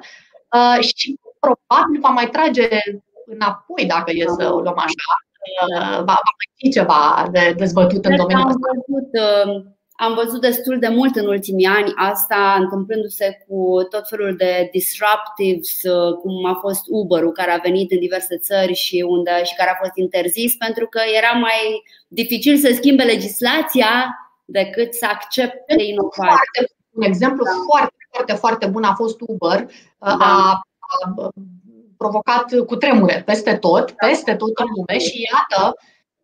uh, și probabil va mai trage înapoi, dacă e să o luăm așa. Uh, va, va mai fi ceva de dezbătut în domeniul ăsta. Am văzut destul de mult în ultimii ani asta întâmplându-se cu tot felul de disruptives, uh, cum a fost Uber-ul care a venit în diverse țări și, unde, și care a fost interzis pentru că era mai dificil să schimbe legislația decât să accepte inovație. Un exemplu da. foarte, foarte, foarte bun a fost Uber. Uh, da. A, a provocat cu tremure peste tot, peste tot în lume și iată,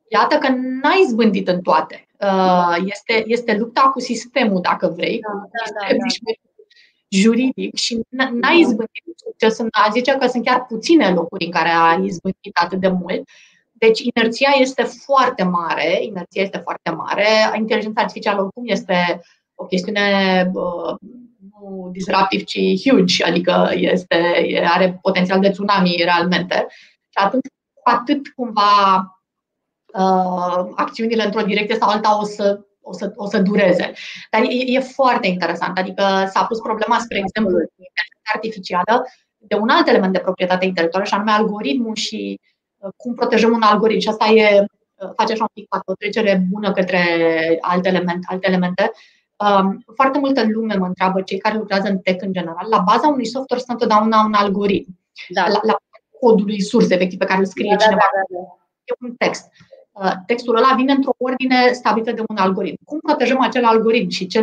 iată că n-ai zbândit în toate. Uh, este, este lupta cu sistemul, dacă vrei, da, da, da, da. juridic și n-ai izbândit succes. A zice că sunt chiar puține locuri în care ai izbândit atât de mult. Deci inerția este foarte mare, inerția este foarte mare. Inteligența artificială oricum este o chestiune uh, nu disruptiv, ci huge, adică este, are potențial de tsunami realmente. Și atunci, atât cumva uh, acțiunile într-o direcție sau alta o să, o să, o să dureze. Dar e, e foarte interesant. Adică s-a pus problema, spre exemplu, inteligența artificială de un alt element de proprietate intelectuală, și anume algoritmul și uh, cum protejăm un algoritm. Și asta e, uh, face așa un pic o trecere bună către alte elemente. Alte elemente. Um, foarte multă lume mă întreabă, cei care lucrează în tech în general, la baza unui software stă întotdeauna un algoritm. Da. La, la codului surse, efectiv, pe care îl scrie da, da cineva. Da, da, da. E un text. Uh, textul ăla vine într-o ordine stabilită de un algoritm. Cum protejăm acel algoritm și ce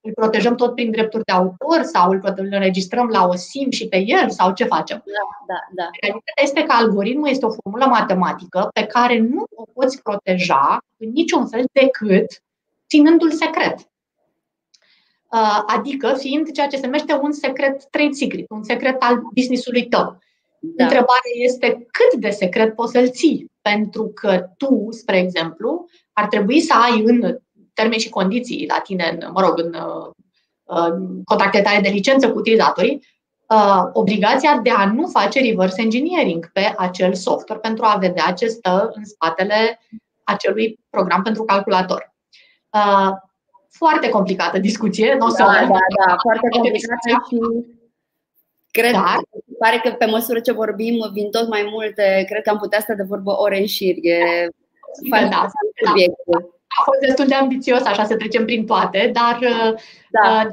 îl protejăm tot prin drepturi de autor sau îl înregistrăm la o SIM și pe el sau ce facem? Da, da, da. Realitatea este că algoritmul este o formulă matematică pe care nu o poți proteja în niciun fel decât ținându-l secret. Uh, adică fiind ceea ce se numește un secret trade secret, un secret al business-ului tău. Da. Întrebarea este cât de secret poți să-l ții, pentru că tu, spre exemplu, ar trebui să ai în termeni și condiții la tine, în, mă rog, în, în contractele tale de licență cu utilizatorii, uh, obligația de a nu face reverse engineering pe acel software pentru a vedea ce stă în spatele acelui program pentru calculator. Uh, foarte complicată discuție, nu o să da, da, da, foarte complicată și cred, Dar, pare că pe măsură ce vorbim vin tot mai multe, cred că am putea sta de vorbă ore în șir. E da, da, da. A fost destul de ambițios, așa să trecem prin toate, dar da. Uh, da,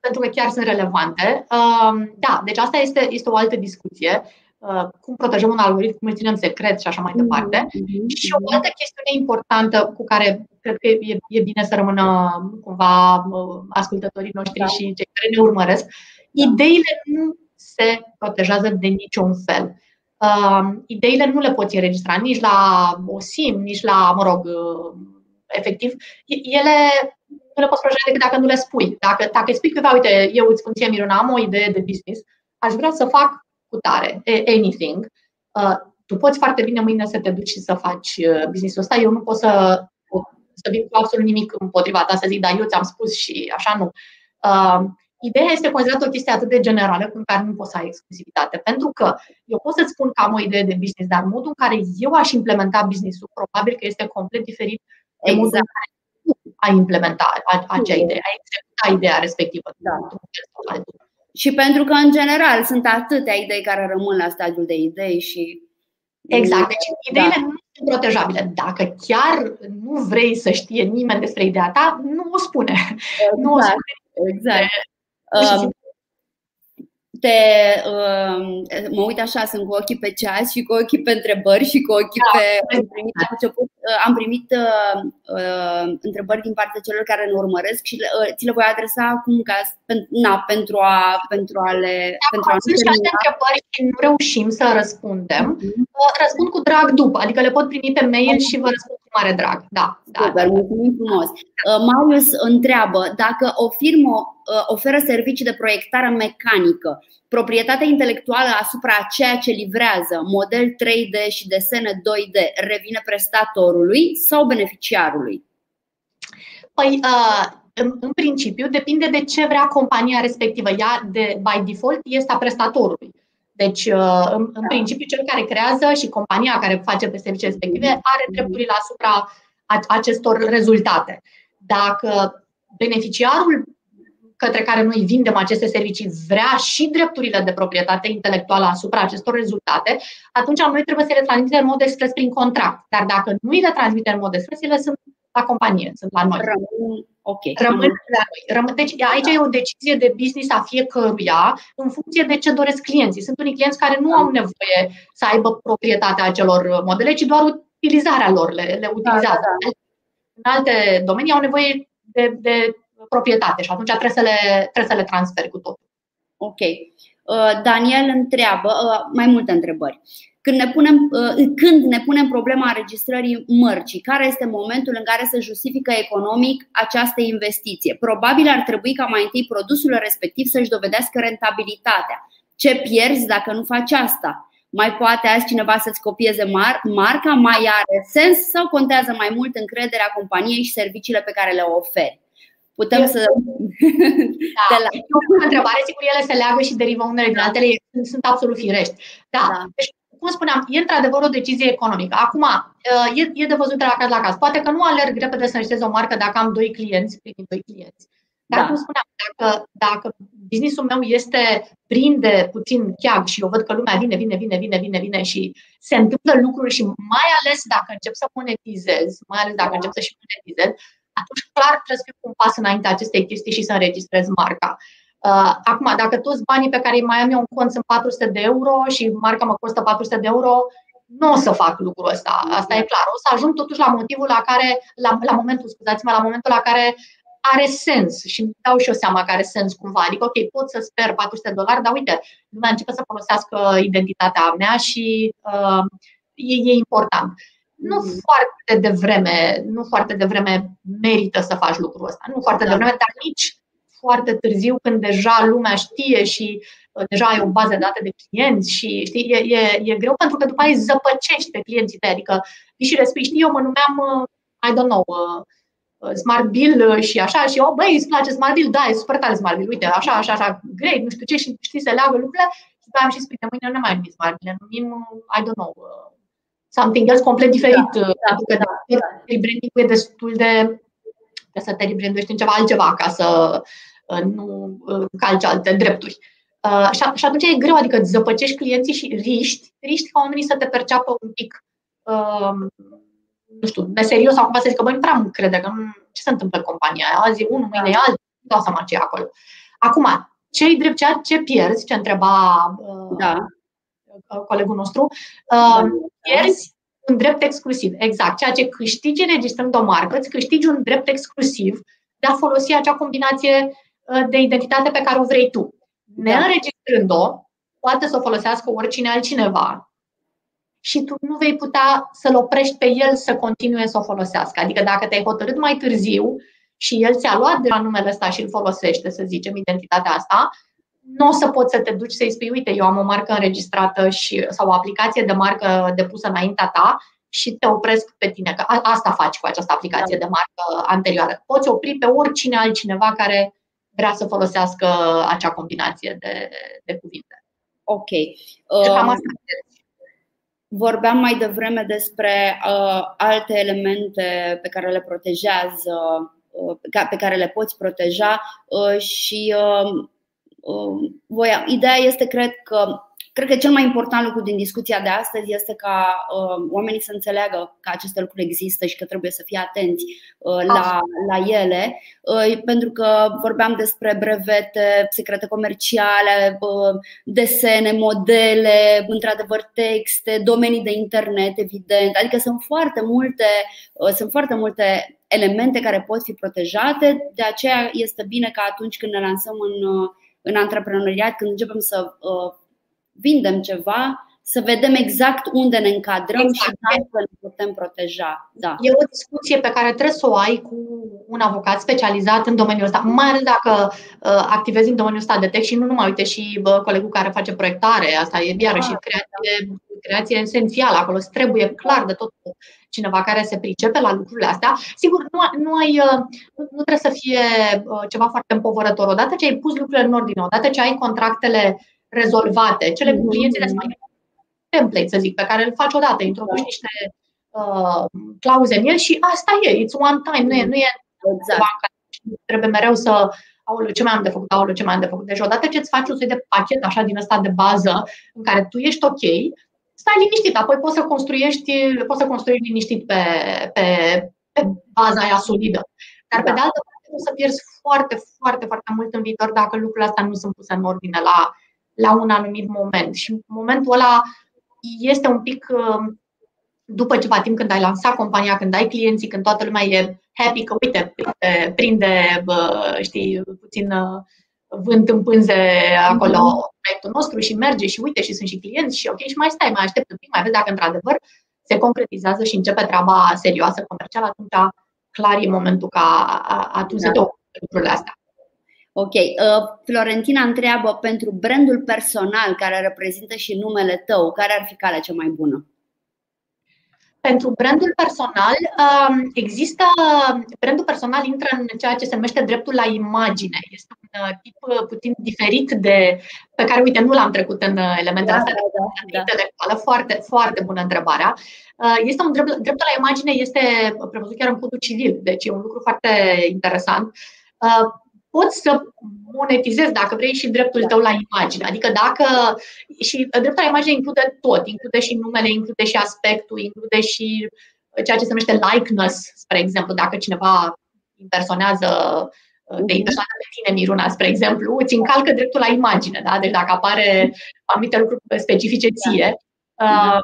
pentru că chiar sunt relevante. Uh, da, deci asta este, este o altă discuție. Uh, cum protejăm un algoritm, cum îl ținem secret și așa mai departe. Mm-hmm. Și o altă chestiune importantă cu care cred că e, e bine să rămână cumva uh, ascultătorii noștri da. și cei care ne urmăresc, ideile nu se protejează de niciun fel. Uh, ideile nu le poți înregistra nici la OSIM, nici la, mă rog, uh, efectiv, ele nu le poți proteja decât dacă nu le spui. Dacă, dacă îi spui cuiva, uite, eu îți spun ție, Miruna, am o idee de business, aș vrea să fac cu tare, anything, uh, tu poți foarte bine mâine să te duci și să faci uh, business-ul ăsta. Eu nu pot să, să vin cu absolut nimic împotriva ta, să zic, da, eu ți-am spus și așa nu. Uh, ideea este considerată o chestie atât de generală cu care nu poți să ai exclusivitate. Pentru că eu pot să-ți spun că am o idee de business, dar modul în care eu aș implementa business-ul probabil că este complet diferit de exact. modul în care tu ai implementa acea idee, ai executa ideea respectivă. Da. Și pentru că, în general, sunt atâtea idei care rămân la stadiul de idei și. Exact. Deci, ideile da. nu sunt protejabile. Dacă chiar nu vrei să știe nimeni despre ideea ta, nu o spune. Exact. Nu o spune. Exact. Um, [laughs] te, uh, mă uit așa, sunt cu ochii pe ceas și cu ochii pe întrebări și cu ochii da, pe. Am primit, am, început, uh, am primit uh, uh, întrebări din partea celor care ne urmăresc și uh, ți le voi adresa acum ca, na, pentru, a, pentru a le. Da, pentru a sunt și alte întrebări și nu reușim să răspundem. Uh-huh. Răspund cu drag după, adică le pot primi pe mail și vă răspund cu mare drag. Da, da. Super, mulțumim frumos. Uh, Marius întreabă dacă o firmă uh, oferă servicii de proiectare mecanică Proprietatea intelectuală asupra a ceea ce livrează, model 3D și desene 2D, revine prestatorului sau beneficiarului? Păi, uh, în, în principiu, depinde de ce vrea compania respectivă. Ea, de, by default, este a prestatorului. Deci, uh, în, în principiu, cel care creează și compania care face pe servicii respective are drepturile asupra acestor rezultate. Dacă beneficiarul către care noi vindem aceste servicii vrea și drepturile de proprietate intelectuală asupra acestor rezultate, atunci noi trebuie să le transmitem în mod expres prin contract. Dar dacă nu le transmitem în mod expres, ele sunt la companie, sunt la noi. Rămân, okay. Rămân la noi. Rămân, deci aici e o decizie de business a fiecăruia în funcție de ce doresc clienții. Sunt unii clienți care nu au nevoie să aibă proprietatea acelor modele, ci doar utilizarea lor, le, le utilizează. Da, da, da. În alte domenii au nevoie de, de proprietate și atunci trebuie să le, trebuie să le transferi cu totul. Ok. Uh, Daniel întreabă uh, mai multe întrebări. Când ne, punem, uh, când ne punem problema înregistrării mărcii, care este momentul în care se justifică economic această investiție? Probabil ar trebui ca mai întâi produsul respectiv să-și dovedească rentabilitatea. Ce pierzi dacă nu faci asta? Mai poate azi cineva să-ți copieze mar- marca? Mai are sens sau contează mai mult încrederea companiei și serviciile pe care le oferi? putem Eu, să. Da. [laughs] la... o întrebare, sigur, ele se leagă și derivă unele din da. altele, sunt absolut firești. Da. da. Deci, cum spuneam, e într-adevăr o decizie economică. Acum, uh, e, e de văzut de la caz la caz. Poate că nu alerg repede să înregistrez o marcă dacă am doi clienți, primit doi clienți. Dar, da. cum spuneam, dacă, dacă businessul meu este prinde puțin cheag și eu văd că lumea vine, vine, vine, vine, vine, vine și se întâmplă lucruri și mai ales dacă încep să monetizez, mai ales dacă da. încep să și monetizez, atunci clar trebuie să fiu cu un pas înainte acestei chestii și să înregistrez marca. Uh, acum, dacă toți banii pe care îi mai am eu în cont sunt 400 de euro și marca mă costă 400 de euro, nu o să fac lucrul ăsta. Asta e clar. O să ajung totuși la motivul la care, la, la momentul, scuzați-mă, la momentul la care are sens și îmi dau și eu seama că are sens cumva. Adică, ok, pot să sper 400 de dolari, dar uite, lumea începe să folosească identitatea mea și uh, e, e important nu mm. foarte devreme, nu foarte devreme merită să faci lucrul ăsta. Nu foarte da. devreme, dar nici foarte târziu când deja lumea știe și uh, deja ai o bază de date de clienți și știi, e, e, e greu pentru că după aia zăpăcești pe clienții tăi. Adică vii și le spui, știi, eu mă numeam, uh, I don't know, uh, Smart Bill și așa și, oh, băi, îți place Smart Bill? Da, e super tare Smart Bill, uite, așa, așa, așa, great, nu știu ce, și știi să leagă lucrurile. Și după am și spune, mâine nu mai numim Smart Bill, numim, I don't know, something else complet diferit. Da, da, pentru că da, da. rebranding e destul de, de să te rebranduiești în ceva altceva ca să nu calci alte drepturi. Uh, și, și atunci e greu, adică îți zăpăcești clienții și riști, riști ca oamenii să te perceapă un pic, uh, nu știu, neserios sau cumva să zică, băi, nu prea nu crede că nu, ce se întâmplă în compania aia, azi e unul, mâine e altul, nu dau seama ce e acolo. Acum, ce-i drept, ce, ce pierzi, ce întreba uh, da. colegul nostru, uh, da. pierzi un drept exclusiv. Exact. Ceea ce câștigi înregistrând o marcă, îți câștigi un drept exclusiv de a folosi acea combinație uh, de identitate pe care o vrei tu. Neînregistrând-o, poate să o folosească oricine altcineva și tu nu vei putea să-l oprești pe el să continue să o folosească. Adică dacă te-ai hotărât mai târziu și el ți-a luat de la numele ăsta și îl folosește, să zicem, identitatea asta, nu o să poți să te duci să-i spui, uite, eu am o marcă înregistrată și, sau o aplicație de marcă depusă înaintea ta și te opresc pe tine. Că asta faci cu această aplicație de marcă anterioară. Poți opri pe oricine altcineva care vrea să folosească acea combinație de, de cuvinte. Ok. Uh, vorbeam mai devreme despre uh, alte elemente pe care le protejează, uh, pe care le poți proteja uh, și uh, uh, voia, ideea este, cred că Cred că cel mai important lucru din discuția de astăzi este ca uh, oamenii să înțeleagă că aceste lucruri există și că trebuie să fie atenți uh, la, la ele, uh, pentru că vorbeam despre brevete, secrete comerciale, uh, desene, modele, într-adevăr texte, domenii de internet, evident. Adică sunt foarte multe, uh, sunt foarte multe elemente care pot fi protejate, de aceea este bine că atunci când ne lansăm în, uh, în antreprenoriat, când începem să uh, vindem ceva, să vedem exact unde ne încadrăm exact. și dacă ne putem proteja. Da. E o discuție pe care trebuie să o ai cu un avocat specializat în domeniul ăsta, mai ales dacă uh, activezi în domeniul ăsta de tech și nu numai, uite, și bă, colegul care face proiectare, asta e iarăși ah, creație, da. creație esențială, acolo îți trebuie clar de tot cineva care se pricepe la lucrurile astea. Sigur, nu, nu, ai, uh, nu, nu trebuie să fie uh, ceva foarte împovărător. Odată ce ai pus lucrurile în ordine, odată ce ai contractele rezolvate. Cele cu clienții le mai template, să zic, pe care îl faci odată, introduci da. niște uh, clauze în el și asta e, it's one time, nu e, nu e exact. banca. Trebuie mereu să aoleu, ce mai am de făcut, aoleu, ce mai am de făcut. Deci odată ce îți faci un soi de pachet așa din ăsta de bază în care tu ești ok, stai liniștit, apoi poți să construiești, poți să construiești liniștit pe, pe, pe baza aia solidă. Dar pe da. de altă parte o să pierzi foarte, foarte, foarte mult în viitor dacă lucrurile astea nu sunt puse în ordine la la un anumit moment. Și momentul ăla este un pic uh, după ceva timp când ai lansat compania, când ai clienții, când toată lumea e happy că, uite, prinde, prinde știi, puțin uh, vânt în pânze acolo mm-hmm. proiectul nostru și merge și uite și sunt și clienți și ok și mai stai, mai aștept un pic, mai vezi dacă într-adevăr se concretizează și începe treaba serioasă comercială, atunci clar e momentul ca atunci da. să te ocupi lucrurile astea. Ok. Uh, Florentina întreabă pentru brandul personal care reprezintă și numele tău, care ar fi calea cea mai bună? Pentru brandul personal, um, există. Brandul personal intră în ceea ce se numește dreptul la imagine. Este un uh, tip uh, puțin diferit de. pe care, uite, nu l-am trecut în elementele da, astea da, da, intelectuală. Foarte, foarte bună întrebarea. Este un drept, dreptul la imagine este prevăzut chiar în codul civil, deci e un lucru foarte interesant poți să monetizezi, dacă vrei, și dreptul tău la imagine. Adică dacă. Și dreptul la imagine include tot, include și numele, include și aspectul, include și ceea ce se numește likeness, spre exemplu, dacă cineva impersonează de impersonează pe tine, Miruna, spre exemplu, îți încalcă dreptul la imagine. Da? Deci dacă apare anumite lucruri specifice ție, da. uh,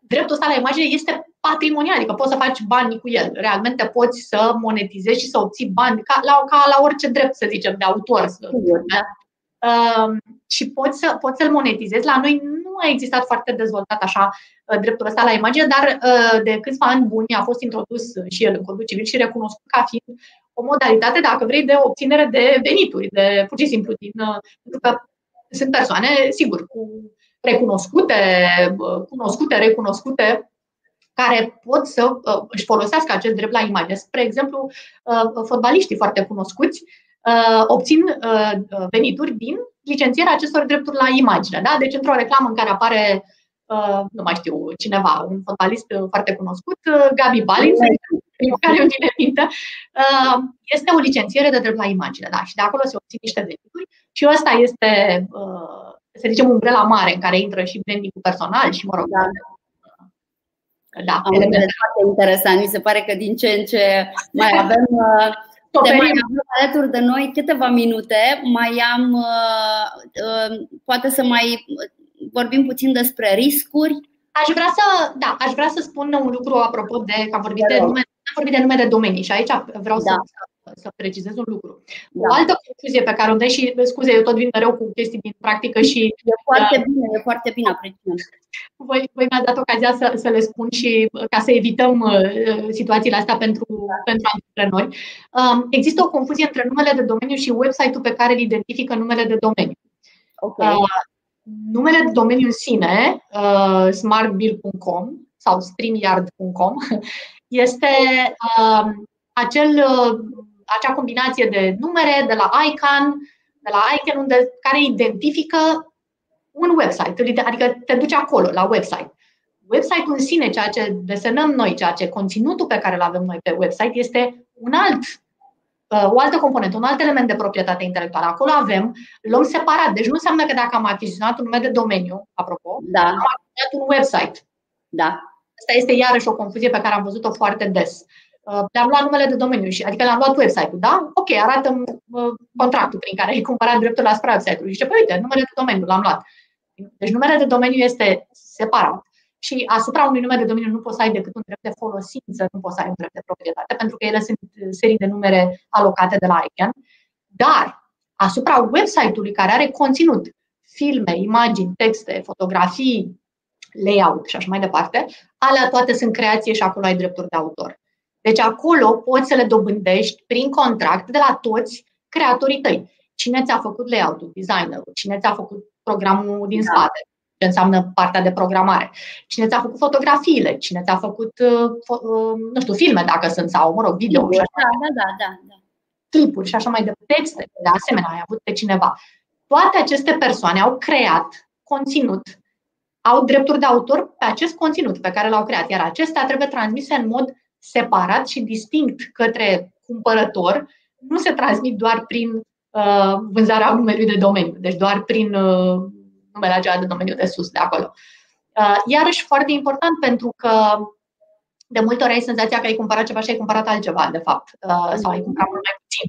dreptul ăsta la imagine este patrimonial, adică poți să faci bani cu el. Realmente poți să monetizezi și să obții bani ca la, ca la orice drept, să zicem, de autor. Să, da? Uh, și poți, să, poți să-l monetizezi. La noi nu a existat foarte dezvoltat așa uh, dreptul ăsta la imagine, dar uh, de câțiva ani buni a fost introdus și el în codul civil și recunoscut ca fiind o modalitate, dacă vrei, de obținere de venituri, de pur și simplu din. Uh, pentru că sunt persoane, sigur, cu recunoscute, uh, cunoscute, recunoscute care pot să uh, își folosească acest drept la imagine. Spre exemplu, uh, fotbaliștii foarte cunoscuți uh, obțin uh, venituri din licențierea acestor drepturi la imagine. Da? Deci, într-o reclamă în care apare Uh, nu mai știu, cineva, un fotbalist foarte cunoscut, uh, Gabi Balin, primul [laughs] care îmi vine minte, uh, este o licențiere de drept la imagine, da, și de acolo se obțin niște venituri și ăsta este, să zicem, umbrela mare în care intră și branding personal și, mă rog, da. Da, Am foarte interesant. Mi se pare că din ce în ce mai [laughs] avem te mai avem alături de noi câteva minute. Mai am, poate să mai vorbim puțin despre riscuri. Aș vrea să, da, aș vrea să spun un lucru apropo de că am vorbit de, nume, am vorbit de nume de domenii și aici vreau da. să, să precizez un lucru. Da. O altă confuzie pe care o dai și, scuze, eu tot vin mereu cu chestii din practică și... E foarte uh, bine, e foarte bine, apreciem. Voi, voi mi-ați dat ocazia să, să le spun și uh, ca să evităm uh, situațiile astea pentru, da. pentru antreprenori. Uh, există o confuzie între numele de domeniu și website-ul pe care îl identifică numele de domeniu. Okay. Uh, numele de domeniu în sine, uh, smartbill.com sau streamyard.com, [laughs] este uh, acel, uh, acea combinație de numere de la ICANN, de la ICANN, unde, care identifică un website, adică te duci acolo, la website. Website-ul în sine, ceea ce desenăm noi, ceea ce conținutul pe care îl avem noi pe website, este un alt Uh, o altă componentă, un alt element de proprietate intelectuală. Acolo avem, luăm separat. Deci nu înseamnă că dacă am achiziționat un nume de domeniu, apropo, da. am achiziționat un website. Da. Asta este iarăși o confuzie pe care am văzut-o foarte des. Uh, le-am luat numele de domeniu, și, adică le-am luat website-ul, da? Ok, arată uh, contractul prin care ai cumpărat dreptul la website-ului. Și zice, păi uite, numele de domeniu, l-am luat. Deci numele de domeniu este separat și asupra unui nume de domeniu nu poți să ai decât un drept de folosință, nu poți să ai un drept de proprietate, pentru că ele sunt serii de numere alocate de la ICANN. Dar asupra website-ului care are conținut, filme, imagini, texte, fotografii, layout și așa mai departe, alea toate sunt creație și acolo ai drepturi de autor. Deci acolo poți să le dobândești prin contract de la toți creatorii tăi. Cine ți-a făcut layout-ul, designerul, cine ți-a făcut programul din da. spate, ce înseamnă partea de programare. Cine ți-a făcut fotografiile, cine ți-a făcut, uh, uh, nu știu, filme dacă sunt, sau, mă rog, video. Da, da, da, da, da. Clipuri și așa mai departe, texte, de asemenea, ai avut pe cineva. Toate aceste persoane au creat conținut, au drepturi de autor pe acest conținut pe care l-au creat, iar acestea trebuie transmise în mod separat și distinct către cumpărător, nu se transmit doar prin uh, vânzarea numelui de domeniu, deci doar prin uh, numele acela de domeniu de sus, de acolo. Uh, iarăși foarte important pentru că de multe ori ai senzația că ai cumpărat ceva și ai cumpărat altceva, de fapt, uh, sau ai cumpărat mult mai puțin.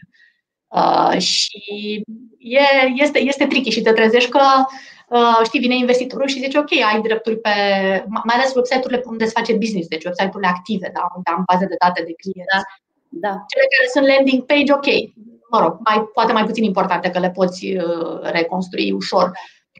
Uh, și e, este, este tricky și te trezești că știi, vine investitorul și zice, ok, ai drepturi pe, mai ales website-urile unde se face business, deci website-urile active, da, unde am baze de date de clienți. Da. Da. Cele care sunt landing page, ok, mă rog, mai, poate mai puțin importante că le poți uh, reconstrui ușor.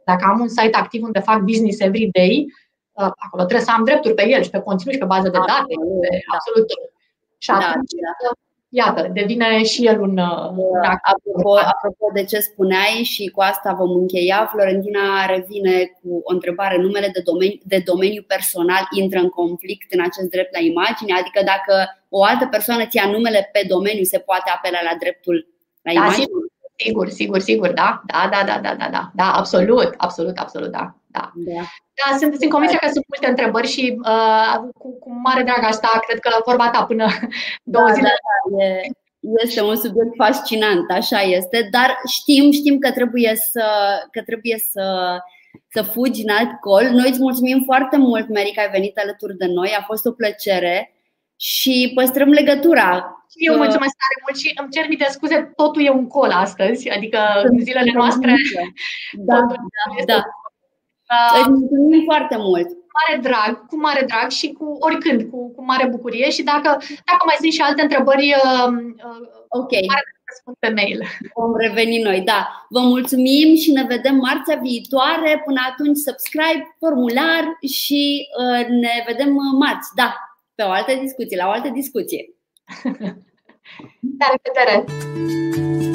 Dacă am un site activ unde fac business every day, uh, acolo trebuie să am drepturi pe el și pe conținut și pe bază de date, pe absolut tot. Și da, atunci, da iată, devine și el un. Uh, dacă... Apropo, apropo de ce spuneai, și cu asta vom încheia, Florentina revine cu o întrebare. Numele de domeniu, de domeniu personal intră în conflict în acest drept la imagine? Adică, dacă o altă persoană ți ia numele pe domeniu, se poate apela la dreptul la da, imagine? da, sigur, sigur, sigur, da, da, da, da, da, da, da, absolut, absolut, absolut, da da. Da, da sunt, sunt convinsă că sunt multe întrebări și uh, cu, cu mare drag asta, cred că vorba ta până [laughs] da, două zile. Da, da, e, este un subiect fascinant, așa este, dar știm, știm că trebuie să, că trebuie să, să fugi în alt col. Noi îți mulțumim foarte mult, Mary, că ai venit alături de noi, a fost o plăcere și păstrăm legătura și eu mulțumesc tare mult și îmi cer mii scuze, totul e un col astăzi, adică în zilele noastre. Da, [laughs] da, da. Uh, Îți mulțumim foarte mult. Cu mare drag, cu mare drag și cu oricând, cu, cu mare bucurie și dacă, dacă mai sunt și alte întrebări, uh, uh ok. Mare răspund pe mail. Vom reveni noi, da. Vă mulțumim și ne vedem marțea viitoare. Până atunci, subscribe, formular și uh, ne vedem marți, da, pe o altă discuție, la o altă discuție. [laughs] La revedere!